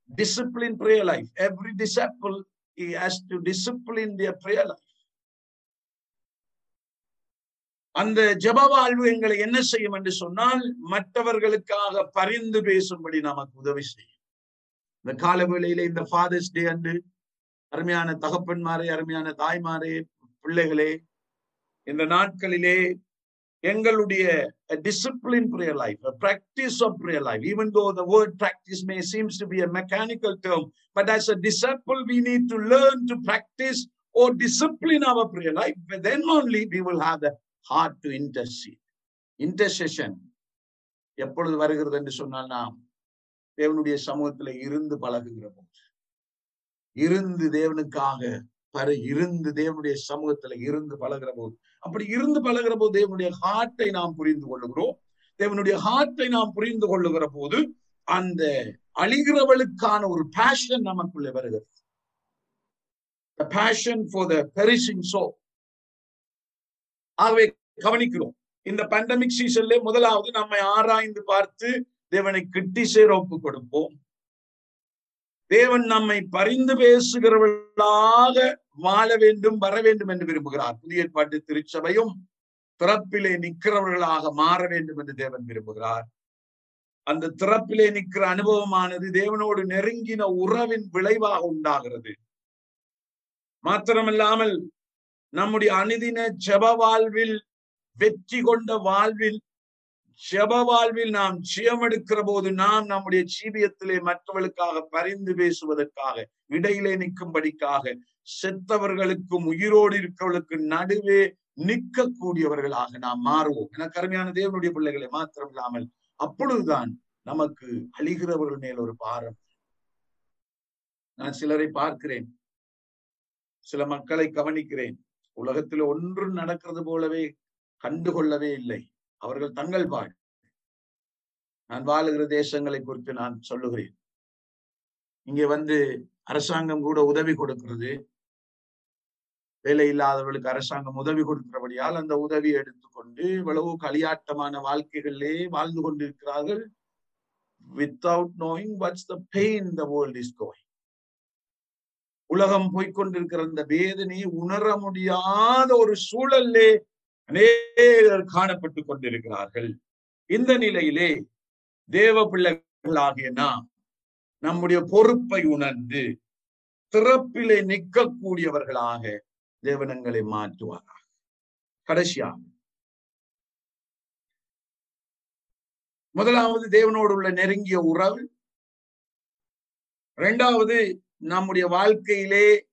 Discipline prayer life every disciple he has to discipline their prayer life. அந்த ஜப வாழ்வு எங்களை என்ன செய்யும் என்று சொன்னால் மற்றவர்களுக்காக பரிந்து பேசும்படி நமக்கு உதவி செய்யும். இந்த கால வேளையில இந்த ஃபாதர்ஸ் டே அன்று அருமையான தகப்பன்மாரே அருமையான தாய்மாரே பிள்ளைகளே இந்த நாட்களிலே எங்களுடைய discipline prayer life practice of prayer life even though the word practice may seems to be a mechanical term but as a disciple we need to learn to practise of discipline of prayer life then only we will have the heart to intercede intercession எப்பொழுது வருகிறது என்று சொன்னால் நாம் தேவனுடைய சமூகத்துல இருந்து பழகுகிற போது இருந்து தேவனுக்காக பர இருந்து தேவனுடைய சமூகத்துல இருந்து பழகிற போது அப்படி இருந்து பழகிற போது தேவனுடைய ஹார்ட்டை நாம் புரிந்து கொள்ளுகிறோம். தேவனுடைய ஹார்ட்டை நாம் புரிந்து கொள்ளுகிற போது அந்த அழிகிறவளுக்கான ஒரு பேஷன் நமக்குள்ளே வருகிறது. Passion for the perishing so ஆகவே கவனிக்கிறோம் இந்த பேண்டமிக் சீசன்ல முதலாவது நம்மை ஆராய்ந்து பார்த்து தேவனை கிட்டி சேர ஒப்பு கொடுப்போம். தேவன் நம்மை பரிந்து பேசுகிறவர்களாக வாழ வேண்டும் வர வேண்டும் என்று விரும்புகிறார். புதிய ஏற்பாட்டு திருச்சபையும் திறப்பிலே நிற்கிறவர்களாக மாற வேண்டும் என்று தேவன் விரும்புகிறார். அந்த திறப்பிலே நிற்கிற அனுபவமானது தேவனோடு நெருங்கின உறவின் விளைவாக உண்டாகிறது. மாத்திரமில்லாமல் நம்முடைய அனுதின ஜப வாழ்வில் வெற்றி கொண்ட வாழ்வில் ஜப வாழ்வில் நாம் ஜெயமெடுக்கிற போது நாம் நம்முடைய ஜீவியத்திலே மற்றவர்களுக்காக பரிந்து பேசுவதற்காக இடையிலே நிற்கும்படிக்காக செத்தவர்களுக்கும் உயிரோடு இருக்கிறவர்களுக்கு நடுவே நிற்கக்கூடியவர்களாக நாம் மாறுவோம். என கருமையான தேவனுடைய பிள்ளைகளை மாத்திரம் இல்லாமல் அப்பொழுதுதான் நமக்கு அழிகிறவர்கள் மேல் ஒரு பாரம். நான் சிலரை பார்க்கிறேன். சில மக்களை கவனிக்கிறேன். உலகத்தில் ஒன்றும் நடக்கிறது போலவே கண்டுகொள்ளவே இல்லை. அவர்கள் தங்கள் பாடு நான் வாழுகிற தேசங்களை குறித்து நான் சொல்லுகிறேன். இங்கே வந்து அரசாங்கம் கூட உதவி கொடுக்கிறது. வேலை இல்லாதவர்களுக்கு அரசாங்கம் உதவி கொடுக்கிறபடியால் அந்த உதவியை எடுத்துக்கொண்டு இவ்வளவு களியாட்டமான வாழ்க்கைகளிலே வாழ்ந்து கொண்டிருக்கிறார்கள். Without knowing what's the pain the world is going உலகம் போய்கொண்டிருக்கிற அந்த வேதனையை உணர முடியாத ஒரு சூழல்லே அநேகர் காணப்பட்டு கொண்டிருக்கிறார்கள். இந்த நிலையிலே தேவ பிள்ளைகளாகிய நாம் நம்முடைய பொறுப்பை உணர்ந்து திறப்பிலே நிற்கக்கூடியவர்களாக தேவனங்களை மாற்றுவாராக. கடைசியாக. முதலாவது தேவனோடு உள்ள நெருங்கிய உறவு. இரண்டாவது நம்முடைய வாழ்க்கையிலே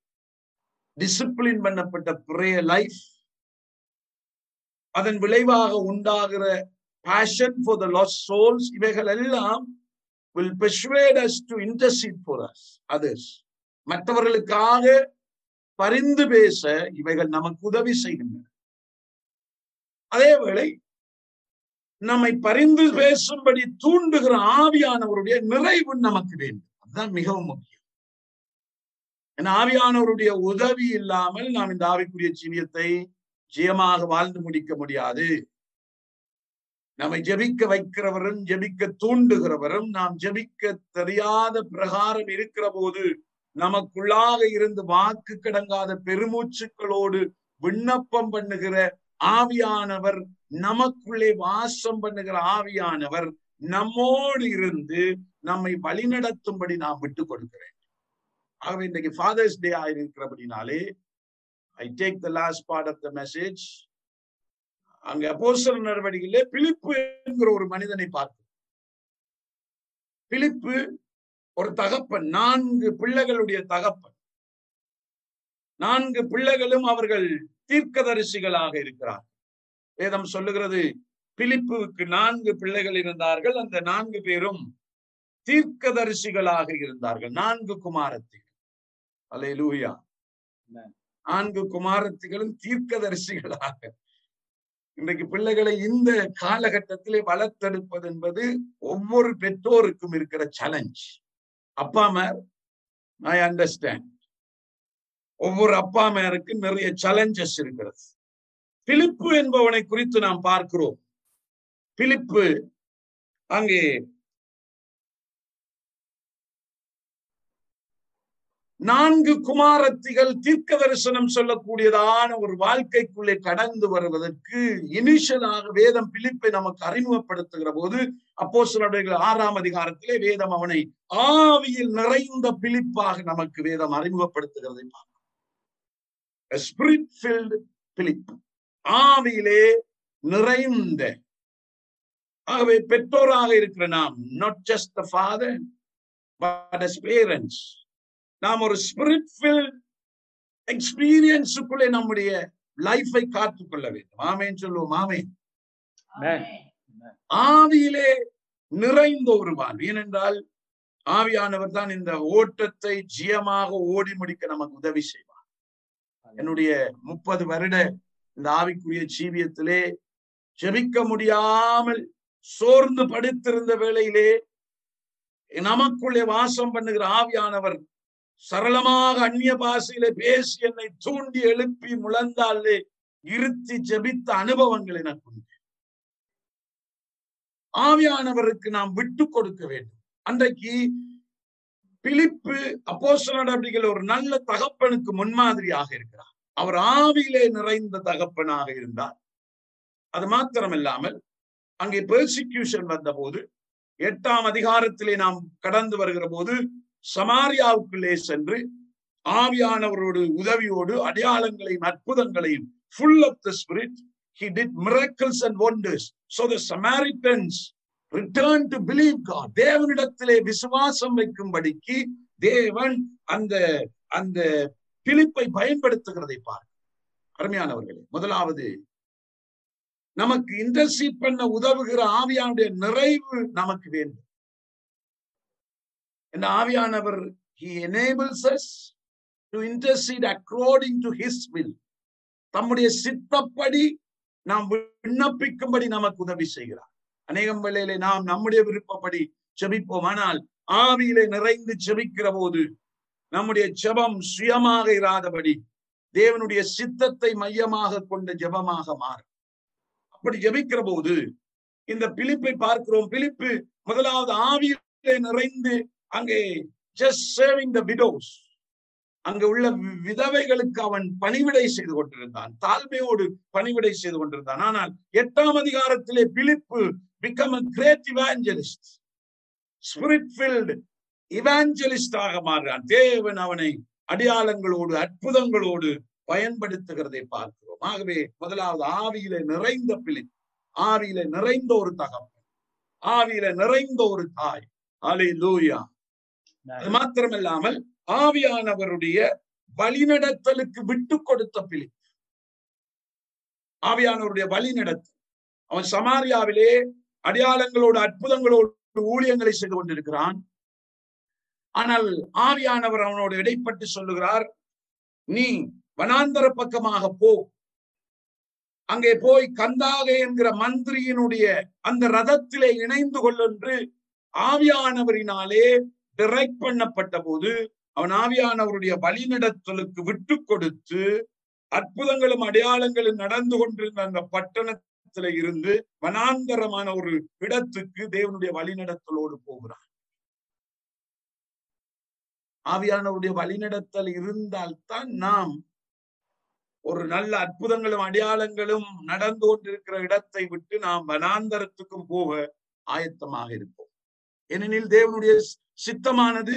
டிசிப்ளின் பண்ணப்பட்ட பிரே லைஃப் அதன் விளைவாக உண்டாகிற passion for the lost souls இவைகள் எல்லாம் will persuade us to intercede for us மற்றவர்களுக்காக பரிந்து பேச இவைகள் நமக்கு உதவி செய்கின்றன. அதேவேளை நம்மை பரிந்து பேசும்படி தூண்டுகிற ஆவியானவருடைய நிறைவு நமக்கு வேண்டும். அதுதான் மிகவும் முக்கியம். ஆவியானவருடைய உதவி இல்லாமல் நாம் இந்த ஆவிக்குரிய ஜீவியத்தை ஜெயமாக வாழ்ந்து முடிக்க முடியாது. நம்மை ஜெபிக்க வைக்கிறவரும் ஜெபிக்க தூண்டுகிறவரும் நாம் ஜெபிக்க தெரியாத பிரகாரம் இருக்கிற போது நமக்குள்ளாக இருந்து வாக்கு கடங்காத பெருமூச்சுக்களோடு விண்ணப்பம் பண்ணுகிற ஆவியானவர் நமக்குள்ளே வாசம் பண்ணுகிற ஆவியானவர் நம்மோடு இருந்து நம்மை வழிநடத்தும்படி நாம் விட்டு கொடுக்கிறேன். ஆகவே இன்றைக்கு father's day ஆயிருக்கிறபடினாலே I take the last part of the message அங்க அப்போசல் நடவடிக்கையிலே பிலிப்பு என்கிற ஒரு மனிதனை பார்க்கும் பிலிப்பு ஒரு தகப்பன் நான்கு பிள்ளைகளுடைய தகப்பன். நான்கு பிள்ளைகளும் அவர்கள் தீர்க்கதரிசிகளாக இருக்கிறார் வேதம் சொல்லுகிறது பிலிப்புவுக்கு நான்கு பிள்ளைகள் இருந்தார்கள் அந்த நான்கு பேரும் தீர்க்கதரிசிகளாக இருந்தார்கள். நான்கு குமாரத்திகள். அலை லூயா நான்கு குமாரத்திகளும் தீர்க்கதரிசிகளாக. இன்றைக்கு பிள்ளைகளை இந்த காலகட்டத்திலே வளர்த்தெடுப்பது என்பது ஒவ்வொரு பெற்றோருக்கும் இருக்கிற சேலஞ்ச் அப்பா அம்மார் ஐ அண்டர்ஸ்டாண்ட் ஒவ்வொரு அப்பா அம்மாருக்கு நிறைய சேலஞ்சஸ் இருக்கிறது. பிலிப்பு என்பவனை குறித்து நாம் பார்க்கிறோம். பிலிப்பு அங்கே நான்கு குமாரத்திகள் தீர்க்க தரிசனம் சொல்லக்கூடியதான ஒரு வாழ்க்கைக்குள்ளே கடந்து வருவதற்கு இனிஷியலாக வேதம் பிலிப்பை நமக்கு அறிமுகப்படுத்துகிற போது அப்போ ஆறாம் அதிகாரத்திலே வேதம் அவனை ஆவியில் நிறைந்த பிலிப்பாக நமக்கு வேதம் அறிமுகப்படுத்துகிறதை பார்க்கிறோம். பிலிப் ஆவியிலே நிறைந்த ஆகவே பெற்றோராக இருக்கிற நாம் not just the father but parents நாம் ஒரு ஸ்பிரிட் ஃபில்ட் எக்ஸ்பீரியன்ஸுக்குள்ளே நம்முடைய லைஃபை காத்துக்கொள்ள வேண்டும். ஆமேன்னு சொல்லுவோம் ஆமே. ஆவியிலே நிறைந்த ஒரு வாழ்வு. ஏனென்றால் ஆவியானவர் தான் இந்த ஓட்டத்தை ஜியமாக ஓடி முடிக்க நமக்கு உதவி செய்வார். என்னுடைய முப்பது வருட இந்த ஆவிக்குரிய ஜீவியத்திலே ஜெபிக்க முடியாமல் சோர்ந்து படுத்திருந்த வேளையிலே நமக்குள்ளே வாசம் பண்ணுகிற ஆவியானவர் சரளமாக அந்நிய பாசையில பேசி என்னை தூண்டி எழுப்பி முழந்தாலே இருத்தி ஜெபித்த அனுபவங்கள் எனக்கு உண்டு ஆவியானவருக்கு நாம் விட்டு கொடுக்க வேண்டும். அன்றைக்கு பிலிப்பு அப்போஸ்தல நடவடிக்கைகள் ஒரு நல்ல தகப்பனுக்கு முன்மாதிரியாக இருக்கிறார். அவர் ஆவியிலே நிறைந்த தகப்பனாக இருந்தார். அது மாத்திரமில்லாமல் அங்கே பெர்சிக்யூஷன் வந்தபோது எட்டாம் அதிகாரத்திலே நாம் கடந்து வருகிற போது சமாரியாவுக்குள்ளே சென்று ஆவியானவரோடு உதவியோடு அடையாளங்களையும் அற்புதங்களையும் full of the spirit he did miracles and wonders. So the samaritans returned to believe god. தேவனிடத்திலே விசுவாசம் வைக்கும்படிக்கு தேவன் அந்த அந்த பிலிப்பை பயன்படுத்துகிறதை பார் அருமையானவர்களே முதலாவது நமக்கு இன்டர்சீட் பண்ண உதவுகிற ஆவியானுடைய நிறைவு நமக்கு வேண்டும். இந்த ஆவியானவர் he enables us to intercede according to his will தம்முடைய சித்தப்படி நாம் விண்ணப்பிக்கும்படி நமக்கு உதவி செய்கிறார். அநேகம் வேளையிலே நாம் நம்முடைய விருப்பப்படி செபிப்போம் ஆனால் ஆவியிலே நிறைந்து செபிக்கிற போது நம்முடைய ஜெபம் சுயமாக இராதபடி தேவனுடைய சித்தத்தை மையமாக கொண்ட ஜெபமாக மாறும். அப்படி ஜபிக்கிற போது இந்த பிலிப்பை பார்க்கிறோம். பிலிப்பு முதலாவது ஆவியிலே நிறைந்து அங்கே ஜஸ்ட் சேவிங் த விடோஸ் அங்கு உள்ள விதவைகளுக்கு அவன் பணிவிடை செய்து கொண்டிருந்தான். தாழ்மையோடு பணிவிடை செய்து கொண்டிருந்தான். ஆனால் எட்டாம் அதிகாரத்திலே Philip become a great evangelist spirit filled இவாஞ்சலிஸ்டாக மாறுகிறான். தேவன் அவனை அடையாளங்களோடு அற்புதங்களோடு பயன்படுத்துகிறதை பார்க்கிறோம். ஆகவே முதலாவது ஆவியில நிறைந்த பிழை ஆவியில நிறைந்த ஒரு தகப்பன். ஆவியில நிறைந்த ஒரு தாய். அலை லூயா அது மாத்திரமில்லாமல் ஆவியானவருடைய வழிநடத்தலுக்கு விட்டு கொடுத்த பிலிப். ஆவியானவருடைய வழிநடத்தல். அவன் சமாரியாவிலே அடையாளங்களோடு அற்புதங்களோடு ஊழியங்களை செய்து கொண்டிருக்கிறான். ஆனால் ஆவியானவர் அவனோடு இடைப்பட்டு சொல்லுகிறார் நீ வனாந்தர பக்கமாக போ. அங்கே போய் கந்தாகை என்கிற மந்திரியினுடைய அந்த ரதத்திலே இணைந்து கொள்ளென்று ஆவியானவரினாலே டிரெக்ட் பண்ணப்பட்ட போது அவன் ஆவியானவருடைய வழிநடத்தலுக்கு விட்டு கொடுத்து அற்புதங்களும் அடையாளங்களும் நடந்து கொண்டிருந்த அந்த பட்டணத்துல இருந்து வனாந்தரமான ஒரு இடத்துக்கு தேவனுடைய வழிநடத்தலோடு போகிறான். ஆவியானவருடைய வழிநடத்தல் இருந்தால்தான் நாம் ஒரு நல்ல அற்புதங்களும் அடையாளங்களும் நடந்து கொண்டிருக்கிற இடத்தை விட்டு நாம் வனாந்தரத்துக்கும் போக ஆயத்தமாக இருப்போம். ஏனெனில் தேவனுடைய சித்தமானது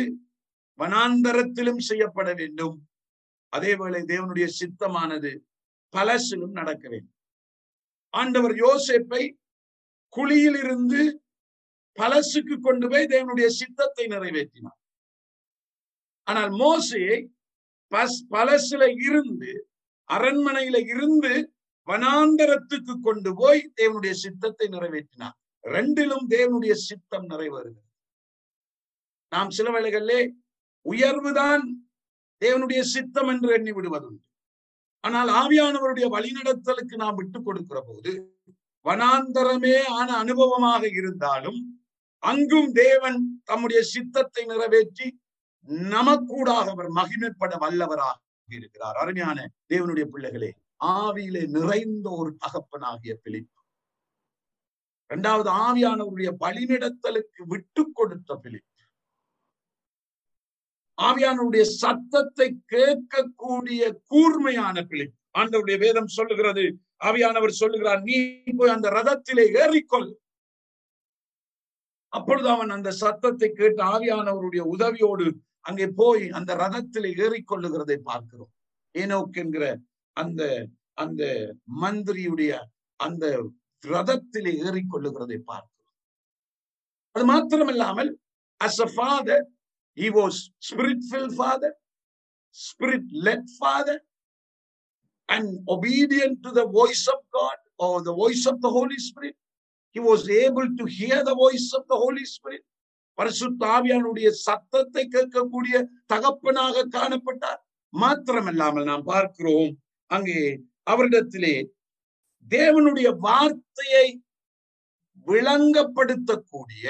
வனாந்தரத்திலும் செய்யப்பட வேண்டும். அதேவேளை தேவனுடைய சித்தமானது பலசிலும் நடக்க வேண்டும். ஆண்டவர் யோசேப்பை குழியில் இருந்து பலசுக்கு கொண்டு போய் தேவனுடைய சித்தத்தை நிறைவேற்றினார். ஆனால் மோசையை பஸ் பலசுல இருந்து அரண்மனையில இருந்து வனாந்தரத்துக்கு கொண்டு போய் தேவனுடைய சித்தத்தை நிறைவேற்றினார். ரெண்டிலும் தேவனுடைய சித்தம் நிறைவேறுகிறது. நாம் சில வேளைகளிலே உயர்வுதான் தேவனுடைய சித்தம் என்று எண்ணி விடுவதுண்டு. ஆனால் ஆவியானவருடைய வழிநடத்தலுக்கு நாம் விட்டுக் கொடுக்கிற போது வனாந்தரமே ஆன அனுபவமாக இருந்தாலும் அங்கும் தேவன் தம்முடைய சித்தத்தை நிறைவேற்றி நமக்கூடாக அவர் மகிமைப்பட வல்லவராக இருக்கிறார். அருமையான தேவனுடைய பிள்ளைகளே ஆவியிலே நிறைந்த ஒரு தகப்பனாகிய பிலிப்பு. இரண்டாவது ஆவியானவருடைய வழிநடத்தலுக்கு விட்டு கொடுத்த பிலிப்பு. ஆவியானுடைய சத்தத்தை கேட்கக்கூடிய கூர்மையான பிள்ளை. ஆண்டவருடைய வேதம் சொல்லுகிறது ஆவியானவர் சொல்லுகிறார் நீ போய் அந்த ரதத்திலே ஏறிக்கொள். அப்பொழுது அவன் அந்த சத்தத்தை கேட்டு ஆவியானவருடைய உதவியோடு அங்கே போய் அந்த ரதத்திலே ஏறிக்கொள்ளுகிறதை பார்க்கிறோம். ஏனோக் என்கிற அந்த அந்த மந்திரியுடைய அந்த ரதத்திலே ஏறிக்கொள்ளுகிறதை பார்க்கிறோம். அது மாத்திரமில்லாமல் as a father he was spirit filled father spirit led father and obedient to the voice of god or the voice of the holy spirit he was able to hear the voice of the holy spirit பரிசுத்தாவியானுடைய சத்தத்தை கேட்கக்கூடிய தகப்பனாக காணப்பட்டார் மாத்திரமல்லாமல் நாம் பார்க்கிறோம் அங்கே அவரிடத்திலே தேவனுடைய வார்த்தையை விளங்கப்படுத்தக்கூடிய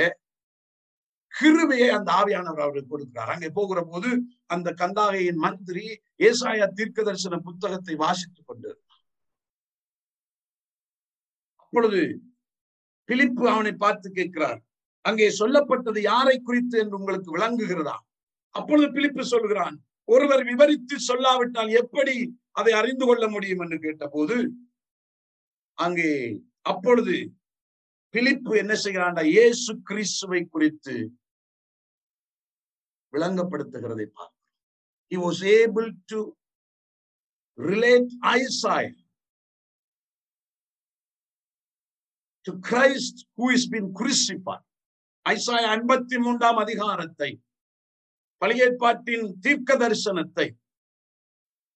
கிருபையை அந்த ஆவியானவர் அவருக்கு கொடுக்கிறார். அங்கே போகிற போது அந்த கந்தாகையின் மந்திரி ஏசாயா தீர்க்க தரிசன புத்தகத்தை வாசித்துக் கொண்டிருந்தார் அப்பொழுது பிலிப்பு அவனை பார்த்து கேட்கிறார். அங்கே சொல்லப்பட்டது யாரை குறித்து என்று உங்களுக்கு விளங்குகிறதா? அப்பொழுது பிலிப்பு சொல்கிறான் ஒருவர் விவரித்து சொல்லாவிட்டால் எப்படி அதை அறிந்து கொள்ள முடியும் என்று கேட்டபோது அங்கே அப்பொழுது பிலிப்பு என்ன செய்கிறான்டா இயேசு கிறிஸ்துவை குறித்து விளங்கப்படுத்துகிறதை பார்க்கிறோம். He was able to relate Isaiah to Christ who is been crucified. ஐசாய் ஐம்பத்தி மூன்றாம் அதிகாரத்தை பழையற்பாட்டின் தீர்க்க தரிசனத்தை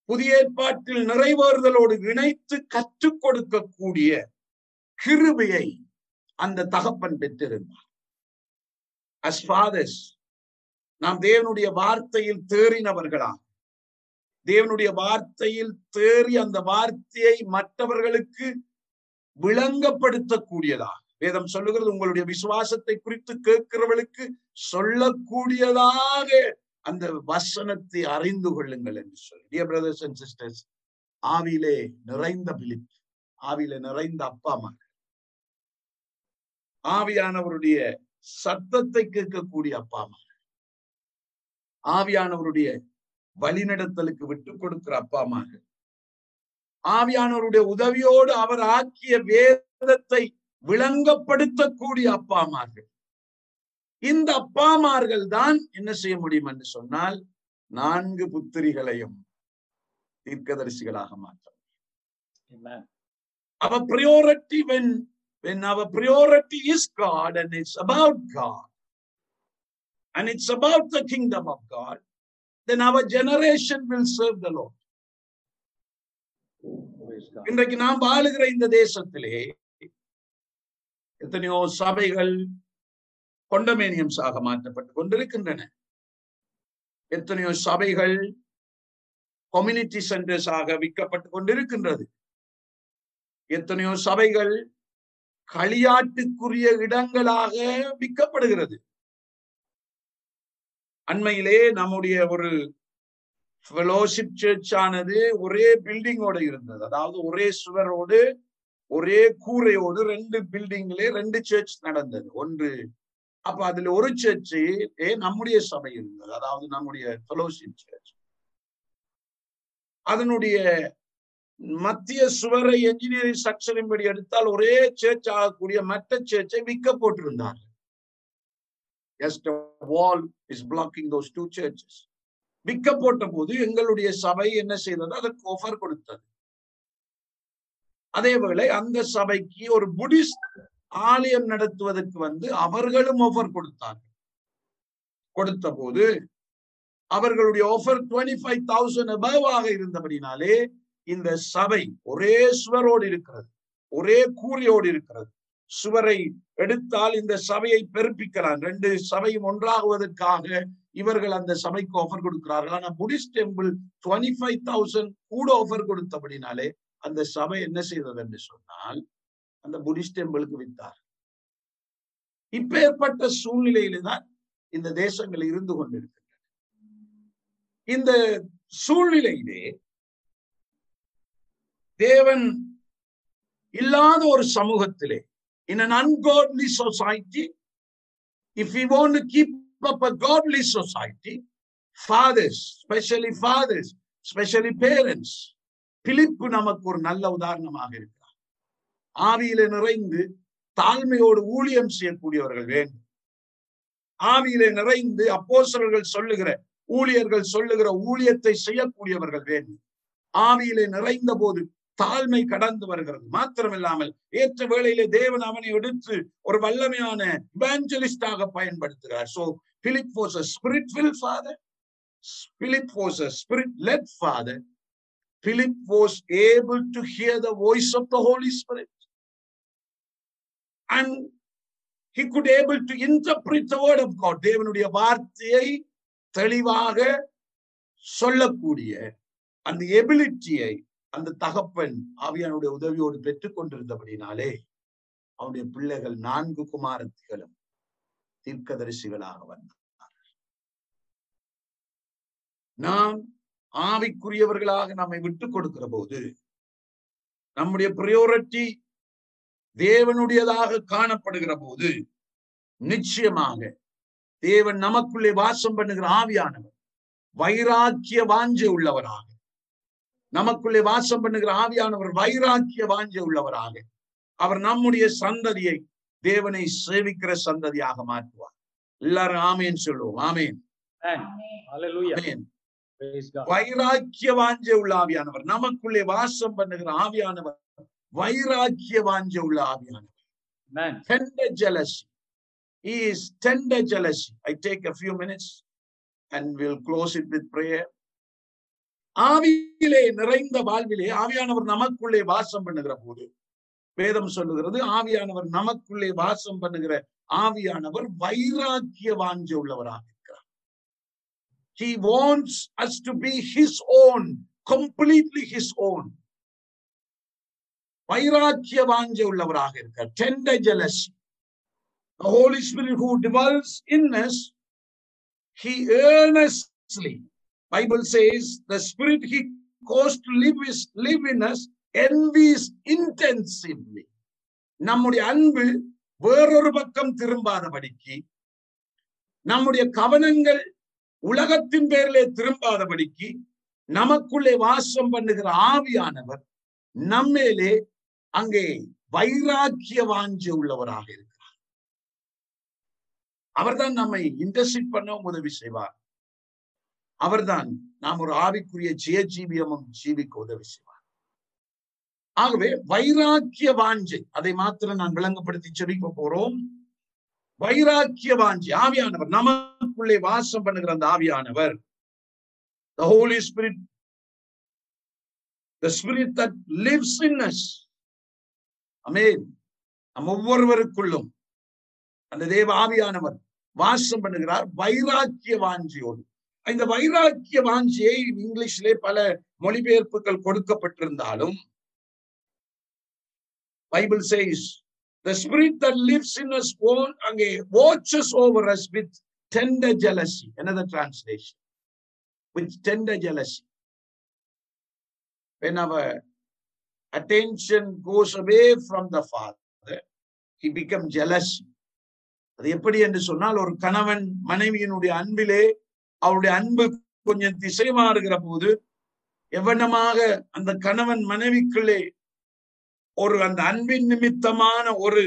புதிய ஏற்பாட்டில் நிறைவேறுதலோடு இணைத்து கற்றுக் கொடுக்கக்கூடிய கிருபையை அந்த தகப்பன் பெற்றிருந்தார். அஸ் ஃபாதர்ஸ் நாம் தேவனுடைய வார்த்தையில் தேறினவர்களா தேவனுடைய வார்த்தையில் தேறி அந்த வார்த்தையை மற்றவர்களுக்கு விளங்கப்படுத்தக்கூடியதா வேதம் சொல்லுகிறது உங்களுடைய விசுவாசத்தை குறித்து கேட்கிறவர்களுக்கு சொல்லக்கூடியதாக அந்த வசனத்தை அறிந்து கொள்ளுங்கள் என்று சொல்லி. டியர் பிரதர்ஸ் அண்ட் சிஸ்டர்ஸ் ஆவியிலே நிறைந்த பிலிப் ஆவியிலே நிறைந்த அப்பா அம்மா. ஆவியானவருடைய சத்தத்தை கேட்கக்கூடிய அப்பா அம்மா. ஆவியானவருடைய வழிநடத்தலுக்கு விட்டு கொடுக்கிற அப்பா அம்மா. ஆவியானவருடைய உதவியோடு அவர் ஆக்கிய வேதத்தை விளங்கப்படுத்தக்கூடிய அப்பாமார்கள் இந்த அப்பாமார்கள் தான் என்ன செய்ய முடியும் என்று சொன்னால் நான்கு புத்திரிகளையும் தீர்க்கதரிசிகளாக மாற்ற our priority when when our priority is god and it's about god. And it's about the kingdom of god then our generation will serve the lord. இன்றைக்கு நாம் வாழுகிற இந்த தேசத்திலே எத்தனையோ சபைகள் கொண்டமேனியம்ஸாக மாற்றப்பட்டு கொண்டிருக்கின்றன. எத்தனையோ சபைகள் கம்யூனிட்டி சென்டர்ஸாக விற்கப்பட்டு கொண்டிருக்கின்றது. எத்தனையோ சபைகள் களியாட்டுக்குரிய இடங்களாக விற்கப்படுகிறது. அண்மையிலே நம்முடைய ஒரு ஃபெலோஷிப் சர்ச் ஆனது ஒரே பில்டிங்கோட இருந்தது. அதாவது ஒரே சுவரோடு ஒரே கூரையோடு ரெண்டு பில்டிங்ல ரெண்டு சர்ச் நடந்தது. ஒன்று அப்ப அதுல ஒரு சர்ச் நம்முடைய சபை இருந்தது. அதாவது நம்முடைய ஃபெலோஷிப் சர்ச் அதனுடைய மத்திய சுவரை என்ஜினியரிங் ஸ்ட்ரக்சரின் படி எடுத்தால் ஒரே சர்ச் ஆகக்கூடிய மற்ற சர்ச்சை விற்க போட்டிருந்தார்கள். Just a wall is blocking those two churches. விற்க போட்ட போது எங்களுடைய சபை என்ன செய்தது? அதற்கு ஆஃபர் கொடுத்தது. அதேவேளை அந்த சபைக்கு ஒரு புடிஸ்ட் ஆலயம் நடத்துவதற்கு வந்து அவர்களும் ஆஃபர் கொடுத்தார்கள். கொடுத்த போது அவர்களுடைய ஆஃபர் டுவெண்ட்டி ஃபைவ் தௌசண்ட் அபவாக இருந்தபடினாலே இந்த சபை ஒரே சுவரோடு இருக்கிறது. ஒரே கூறியோடு இருக்கிறது. சுவரை எடுத்தால் இந்த சபையை பெருப்பிக்கலாம். ரெண்டு சபையும் ஒன்றாகுவதற்காக இவர்கள் அந்த சபைக்கு ஆஃபர் கொடுக்கிறார்கள். ஆனா Buddhist temple twenty five thousand கூட ஆஃபர் கொடுத்தபடினாலே அந்த சபை என்ன செய்தது என்று சொன்னால் அந்த புடிஸ்ட் டெம்பிளுக்கு வித்தார். இப்பேற்பட்ட சூழ்நிலையில தான் இந்த தேசங்கள் இருந்து கொண்டிருக்கின்றன. இந்த சூழ்நிலையிலே தேவன் இல்லாத ஒரு சமூகத்திலே in an ungodly society if we want to keep up a godly society fathers especially fathers especially parents பிலிப்பு நமக்கு ஒரு நல்ல உதாரணமாக இருக்கிறார். ஆவியில நிறைந்து தாழ்மையோடு ஊழியம் செய்யக்கூடியவர்கள் வேண்டும். ஆவியில நிறைந்து அப்போசர்கள் சொல்லுகிற ஊழியர்கள் சொல்லுகிற ஊழியத்தை செய்யக்கூடியவர்கள் வேண்டும். ஆவியிலே நிறைந்த போது தாழ்மை கடந்து வருகிறது. மாத்திரமில்லாமல் ஏற்ற வேளையிலே தேவன் அவனை எடுத்து ஒரு வல்லமையான இவாஞ்சலிஸ்டாக பயன்படுத்துகிறார். So Philip was a spirit fill father Philip was a spirit led father Philip was able to hear the voice of the Holy Spirit and he could able to interpret the word of God தேவனுடைய வார்த்தையை தெளிவாக சொல்லக்கூடிய அந்த எபிலிட்டியை அந்த தகப்பன் ஆவியானுடைய உதவியோடு பெற்றுக் கொண்டிருந்தபடினாலே அவனுடைய பிள்ளைகள் நான்கு குமாரத்திகளும் தீர்க்கதரிசிகளாக வந்தார் நாம் ஆவிக்குரியவர்களாக நம்மை விட்டுக் கொடுக்கிற போது நம்முடைய பிரியோரிட்டி தேவனுடையதாக காணப்படுகிற போது நிச்சயமாக தேவன் நமக்குள்ளே வாசம் பண்ணுகிற ஆவியானவர் வைராக்கிய வாஞ்சை உள்ளவராக நமக்குள்ளே வாசம் பண்ணுகிற ஆவியானவர் வைராக்கிய வாஞ்சை உள்ளவராக. அவர் நம்முடைய சந்ததியை தேவனை சேவிக்கிற சந்ததியாக மாற்றுவார். எல்லாரும் ஆமேன் சொல்லுவோம். ஆமேன். வைராக்கிய வாஞ்சை உள்ள ஆவியானவர். நமக்குள்ளே வாசம் பண்ணுகிற ஆவியானவர் வைராக்கிய வாஞ்சை உள்ள ஆவியானவர். Tender jealousy. He is tender jealousy. I take a few minutes and we'll close it with prayer. ஆவியிலே நிறைந்த வாழ்விலே ஆவியானவர் நமக்குள்ளே வாசம் பண்ணுகிற போது வேதம் சொல்லுகிறது ஆவியானவர் நமக்குள்ளே வாசம் பண்ணுகிற ஆவியானவர் வைராக்கிய வாஞ்ச உள்ளவராக இருக்கிறார் He wants us to be his own, completely his own. வைராக்கிய வாஞ்ச உள்ளவராக இருக்கார் tender jealousy. The Holy Spirit who dwells in us, he earnestly, Bible says, the Spirit he caused to live is live in us, envies intensively. நம்முடைய அன்பு வேறொரு பக்கம் திரும்பாதபடிக்கு நம்முடைய கவனங்கள் உலகத்தின் பேரிலே திரும்பாதபடிக்கு நமக்குள்ளே வாசம் பண்ணுகிற ஆவியானவர் நம்மேலே அங்கே வைராக்கிய வாஞ்சி உள்ளவராக இருக்கிறார் அவர்தான் நம்மை இன்டர்சிட் பண்ணவும் உதவி செய்வார் அவர்தான் நாம் ஒரு ஆவிக்குரிய ஜெயஜீவியமும் ஜீவிக்க உதவி செய்வார். ஆகவே வைராக்கிய வாஞ்சை அதை மாத்திரம் நான் விளங்கப்படுத்தி செபிக்க போறோம். வைராக்கிய வாஞ்சி ஆவியானவர் நமக்குள்ளே வாசம் பண்ணுகிற அந்த ஆவியானவர் the holy spirit the spirit that lives in us. அமேன் நம் ஒவ்வொருவருக்குள்ளும் அந்த தேவ ஆவியானவர் வாசம் பண்ணுகிறார் வைராக்கிய வாஞ்சியோடு. இந்த வைராக்கிய வாஞ்சியை இங்கிலீஷிலே பல மொழிபெயர்ப்புகள் கொடுக்கப்பட்டிருந்தாலும் Bible says the spirit that lives in us won't அங்கே watches over us with tender jealousy another translation with tender jealousy when our attention goes away from the father he becomes jealous அது எப்படி என்று சொன்னால் ஒரு கணவன் மனைவியினுடைய அன்பிலே அவருடைய அன்பு கொஞ்சம் திசை மாறுகிற போது எவ்வளமாக அந்த கணவன் மனைவிக்குள்ளே ஒரு அந்த அன்பின் நிமித்தமான ஒரு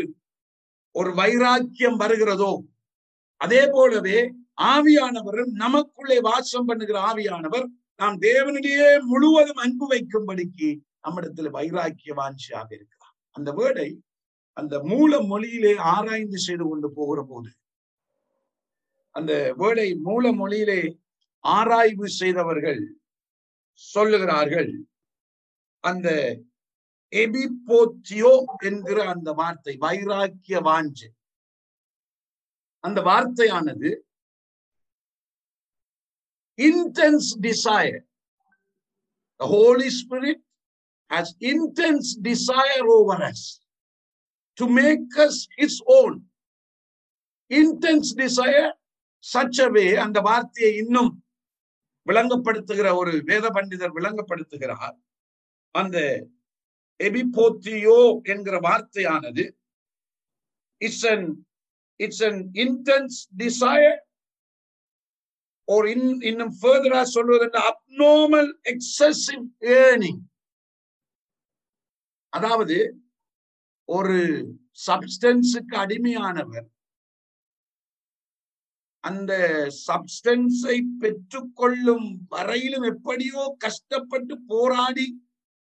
ஒரு வைராக்கியம் வருகிறதோ அதே போலவே ஆவியானவரும் நமக்குள்ளே வாசம் பண்ணுகிற ஆவியானவர் நாம் தேவனிடையே முழுவதும் அன்பு வைக்கும்படிக்கு நம்மிடத்துல வைராக்கிய வாஞ்சியாக இருக்கிறார். அந்த வேர்டை அந்த மூல மொழியிலே ஆராய்ந்து செய்து கொண்டு போகிற போது அந்த வேர்டை மூல மொழியிலே ஆராய்வு செய்தவர்கள் சொல்லுகிறார்கள் அந்த எபிப்போத்தியோ என்கிற அந்த வார்த்தை வைராக்கிய வாஞ்சு அந்த வார்த்தையானது intense desire The Holy Spirit has intense desire over us to make us His own. Intense desire சச்சவே அந்த வார்த்தையை இன்னும் விளங்கப்படுத்துகிற ஒரு வேத பண்டிதர் விளங்கப்படுத்துகிறார். அந்த எபிபோத்தியோ என்கிற வார்த்தையானது it's an it's an intense desire or in இன்னும் ஃபர்தரா சொல்வது abnormal எக்ஸசிவ் ஏர்னிங் அதாவது ஒரு சப்ஸ்டன்ஸுக்கு அடிமையானவர் அந்த சப்ஸ்டன்ஸை பெற்றுக்கொள்ளும் வரையிலும் எப்படியோ கஷ்டப்பட்டு போராடி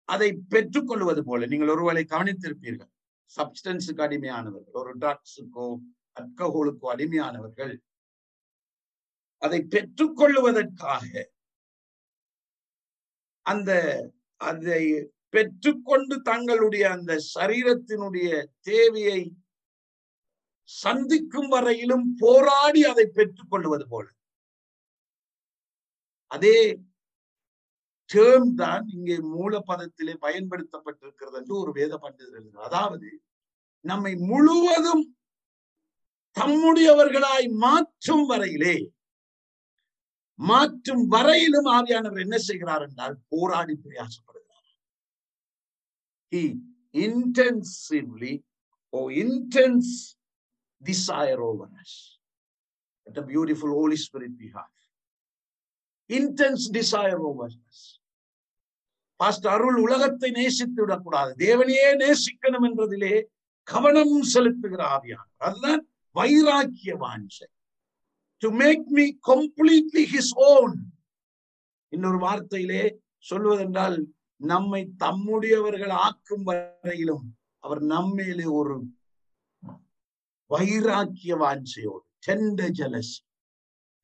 அதை பெற்றுக்கொள்வது போல நீங்கள் ஒருவேளை கவனித்திருப்பீர்கள். சப்ஸ்டன்ஸுக்கு அடிமையானவர்கள் ஒரு ட்ரக்ஸுக்கோ அல்கஹோலுக்கோ அடிமையானவர்கள் அதை பெற்றுக்கொள்ளுவதற்காக அந்த அதை பெற்றுக்கொண்டு தங்களுடைய அந்த சரீரத்தினுடைய தேவையை சந்திக்கும் வரையிலும் போராடி அதை பெற்றுக் கொள்வது போல. அதே டேர்ம் தான் இங்கே மூலப்பதத்திலே பயன்படுத்தப்பட்டிருக்கிறது என்று ஒரு வேத பண்டிதர் எழுதுகிறார். அதாவது நம்மை முழுவதும் தம்முடையவர்களாய் மாற்றும் வரையிலே மாற்றும் வரையிலும் ஆவியானவர் என்ன செய்கிறார் என்றால் போராடி பிரயாசப்படுகிறார். Intensively oh intense desire over us. What a beautiful holy spirit we have. Intense desire over us. Pastor Arul உலகத்தை நேசித்து விடக்கூடாது. தேவனையே நேசிக்கணும் என்றதிலே கவனம் செலுத்துகிற ஆவியானவர். அதுதான் வைராக்கிய வாஞ்சை. To make me completely his own இன்னொரு வார்த்தையிலே சொல்வதென்றால் நம்மை தம்முடையவர்கள் ஆக்கும் வரையிலும் அவர் நம்மேலே ஒரு வைராக்கிய வாஞ்சையோடு டெண்ட ஜலசி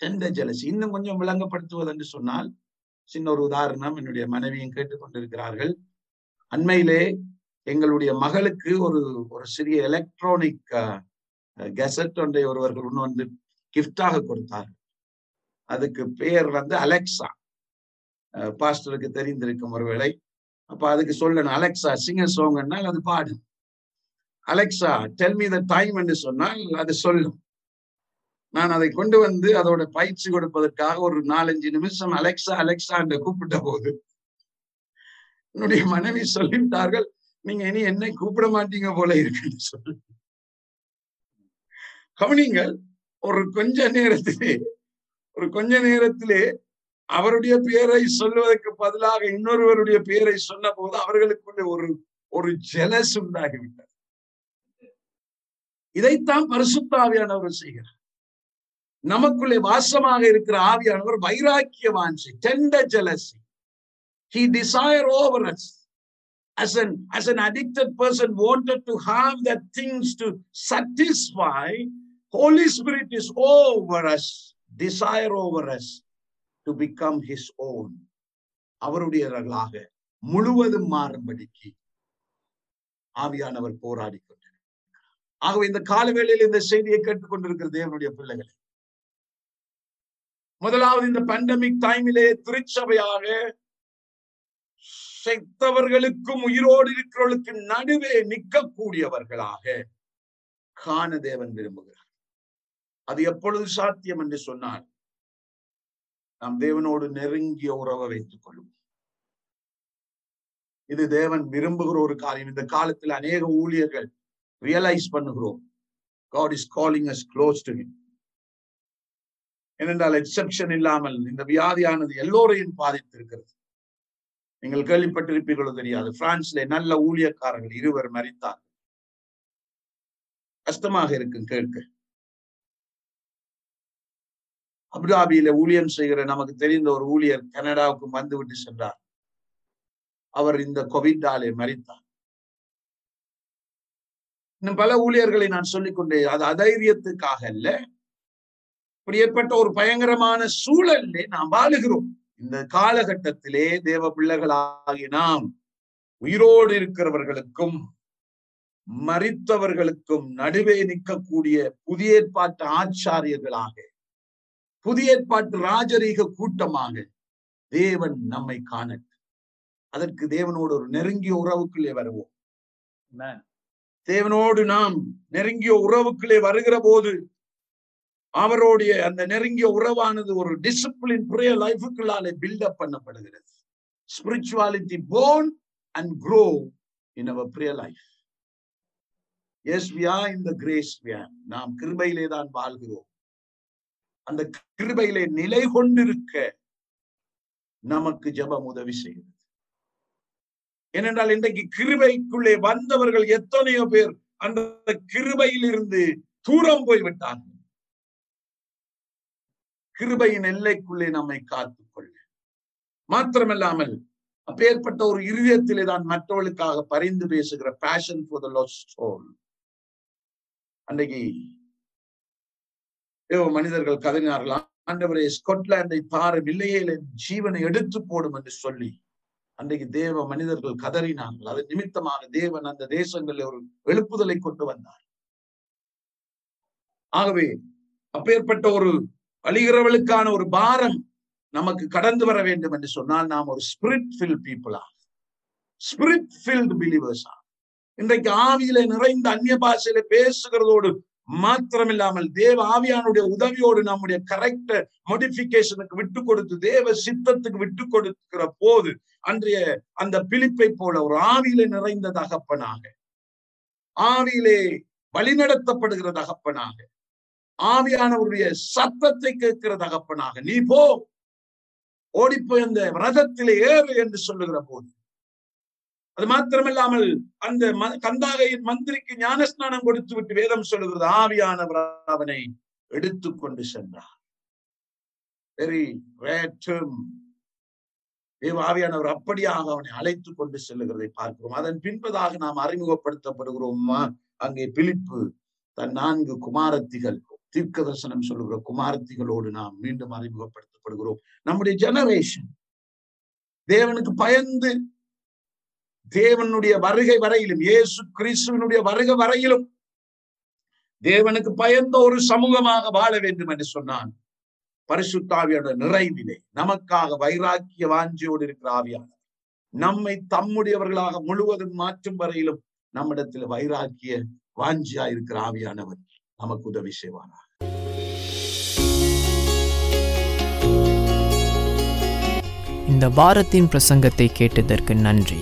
டெண்ட ஜலசி. இன்னும் கொஞ்சம் விளங்கப்படுத்துவது என்று சொன்னால் சின்ன ஒரு உதாரணம் என்னுடைய மனைவியும் கேட்டுக்கொண்டிருக்கிறார்கள் அண்மையிலே எங்களுடைய மகளுக்கு ஒரு ஒரு சிறிய எலக்ட்ரானிக் கெசட் ஒன்றை ஒருவர்கள் ஒன்று வந்து கிஃப்டாக கொடுத்தார் அதுக்கு பெயர் வந்து அலெக்சா பாஸ்டருக்கு தெரிந்திருக்கும் ஒருவேளை. அப்ப அதுக்கு சொல்லணும் அலெக்சா சிங்க சோங்கன்னால் அது பாடு. Alexa tell me the time என்று சொன்னால் அது சொல்லும். நான் அதை கொண்டு வந்து அதோட பயிற்சி கொடுப்பதற்காக ஒரு நாலஞ்சு நிமிஷம் அலெக்சா அலெக்சா என்று கூப்பிட்ட போது என்னுடைய மனைவி சொல்லிவிட்டார்கள் நீங்க இனி என்னை கூப்பிட மாட்டீங்க போல இருக்குன்னு சொல்லி. கவனிங்கள் ஒரு கொஞ்ச நேரத்திலே ஒரு கொஞ்ச நேரத்திலே அவருடைய பெயரை சொல்வதற்கு பதிலாக இன்னொருவருடைய பெயரை சொன்ன போது அவர்களுக்குள்ள ஒரு ஒரு ஜெலஸ் உண்டாகிவிட்டது. இதைத்தான் பரிசுத்தாவியானவர் செய்கிறார் நமக்குள்ளே வாசமாக இருக்கிற ஆவியானவர் வைராக்கிய வாஞ்சி tender jealousy he desire over us as an as an addicted person wanted to have that things to satisfy holy spirit is over us desire over us to become his own அவருடையவர்களாக முழுவதும் மாறும்படிக்கு ஆவியானவர் போராடி கொண்டிருக்கிறார் ஆகவே இந்த காலவேளையில் இந்த செய்தியை கேட்டுக்கொண்டிருக்கிற தேவனுடைய பிள்ளைகளை முதலாவது இந்த பண்டமிக் டைமிலே திருச்சபையாக செத்தவர்களுக்கும் உயிரோடு இருக்கிறவர்களுக்கு நடுவே நிற்கக்கூடியவர்களாக காண தேவன் விரும்புகிறார். அது எப்பொழுது சாத்தியம் என்று சொன்னால் நாம் தேவனோடு நெருங்கிய உறவை வைத்துக் கொள்ளும். இது தேவன் விரும்புகிற ஒரு காரியம். இந்த காலத்தில் அநேக ஊழியர்கள் ரியலைஸ் பண்ணுகிறோம். God is calling us close to him ஏனென்றால் எக்ஸப்ஷன் இல்லாமல் இந்த வியாதியானது எல்லோரையும் பாதித்திருக்கிறது. நீங்கள் கேள்விப்பட்டிருப்பீர்களோ தெரியாது. பிரான்ஸ்ல நல்ல ஊழியக்காரர்கள் இருவர் மறித்தார் கஷ்டமாக இருக்கும் கேட்க. அபுதாபியில ஊழியம் செய்கிற நமக்கு தெரிந்த ஒரு ஊழியர் கனடாவுக்கு வந்து விட்டு சென்றார். அவர் இந்த கோவிட்டாலே மறித்தார் இன்னும் பல ஊழியர்களை நான் சொல்லிக்கொண்டே அது அதைரியத்துக்காக அல்ல. இப்படி ஏற்பட்ட ஒரு பயங்கரமான சூழலிலே நாம் வாழுகிறோம். இந்த காலகட்டத்திலே தேவ பிள்ளைகளாகி நாம் உயிரோடு இருக்கிறவர்களுக்கும் மறித்தவர்களுக்கும் நடுவே நிற்கக்கூடிய புதிய ஏற்பாட்டு ஆச்சாரியர்களாக புதிய ஏற்பாட்டு ராஜரீக கூட்டமாக தேவன் நம்மை காணட்டும். அதற்கு தேவனோடு ஒரு நெருங்கிய உறவுக்குள்ளே வருவோம். என்ன தேவனோடு நாம் நெருங்கிய உறவுக்குள்ளே வருகிற போது அவருடைய அந்த நெருங்கிய உறவானது ஒரு டிசிப்ளின் புரிய லைஃபுக்குள்ளாலே build up பண்ணப்படுகிறது. Spirituality born and grow in our prayer life S வியா இந்த கிரேஸ் வியா நாம் கிருபையிலே தான் வாழ்கிறோம். அந்த கிருபையிலே நிலை கொண்டிருக்க நமக்கு ஜெபம் உதவி செய்யும். ஏனென்றால் இன்றைக்கு கிருபைக்குள்ளே வந்தவர்கள் எத்தனையோ பேர் அந்த கிருபையில் இருந்து தூரம் போய்விட்டார்கள். கிருபையின் எல்லைக்குள்ளே நம்மை காத்துக்கொள்ள மாத்திரமல்லாமல் அப்பேற்பட்ட ஒரு இருதயத்திலே தான் மற்றவர்களுக்காக பரிந்து பேசுகிற passion for the lost soul அன்றைக்கு மனிதர்கள் கதறினார்கள். ஆண்டவரே ஸ்காட்லாண்டை தாரும் இல்லையே ஜீவனை எடுத்து போடும் என்று சொல்லி அன்றைக்கு தேவ மனிதர்கள் கதறினார்கள். அது நிமித்தமாக தேவன் அந்த தேசங்களில் ஒரு எழுப்புதலை கொண்டு வந்தார். ஆகவே அப்பேற்பட்ட ஒரு அழிகிறவளுக்கான ஒரு பாரம் நமக்கு கடந்து வர வேண்டும் என்று சொன்னால் நாம் ஒரு ஸ்பிரிட் ஃபில் பீப்புளா ஸ்பிரிட் ஃபில்டு பிலீவர்ஸா இன்றைக்கு ஆவியில நிறைந்த அந்நிய பாஷையில பேசுகிறதோடு மாத்திரமில்லாமல் தேவ ஆவியானுடைய உதவியோடு நம்முடைய கரெக்ட் மோடிபிகேஷனுக்கு விட்டு கொடுத்து தேவ சித்தத்துக்கு விட்டு கொடுக்கிற போது அன்றைய அந்த பிழிப்பை போல ஒரு ஆவியிலே நிறைந்த தகப்பனாக ஆவியிலே வழிநடத்தப்படுகிற தகப்பனாக ஆவியானவருடைய சத்தத்தை கேட்கிற தகப்பனாக நீ போ ஓடிப்போய் அந்த ரதத்திலே ஏறு என்று சொல்லுகிற போது அது மாத்திரமில்லாமல் அந்த கந்தாகையின் மந்திரிக்கு ஞானஸ்நானம் கொடுத்து விட்டு வேதம் சொல்லுகிறது ஆவியானவர் அவனை எடுத்துக்கொண்டு சென்றார். வெரி தேவ ஆவியானவர் அப்படியாக அவனை அழைத்து கொண்டு செல்லுகிறதை பார்க்கிறோம். அதன் பின்பதாக நாம் அறிமுகப்படுத்தப்படுகிறோம் அங்கே பிலிப்பு தன் நான்கு குமாரத்திகள் தீர்க்க தரிசனம் சொல்லுகிற குமாரத்திகளோடு நாம் மீண்டும் அறிமுகப்படுத்தப்படுகிறோம். நம்முடைய ஜெனரேஷன் தேவனுக்கு பயந்து தேவனுடைய வருகை வரையிலும் இயேசு கிறிஸ்துவனுடைய வருகை வரையிலும் தேவனுக்கு பயந்த ஒரு சமூகமாக வாழ வேண்டும் என்று சொன்னான். பரிசுத்தாவியோட நிறைவிலே நமக்காக வைராக்கிய வாஞ்சியோடு இருக்கிற ஆவியானவர். நம்மை தம்முடையவர்களாக முழுவதும் மாற்றும் வரையிலும் நம்மிடத்தில் வைராக்கிய வாஞ்சியா இருக்கிற ஆவியானவர் நமக்கு உதவி செய்வாரா இந்த வாரத்தின் பிரசங்கத்தை கேட்டதற்கு நன்றி.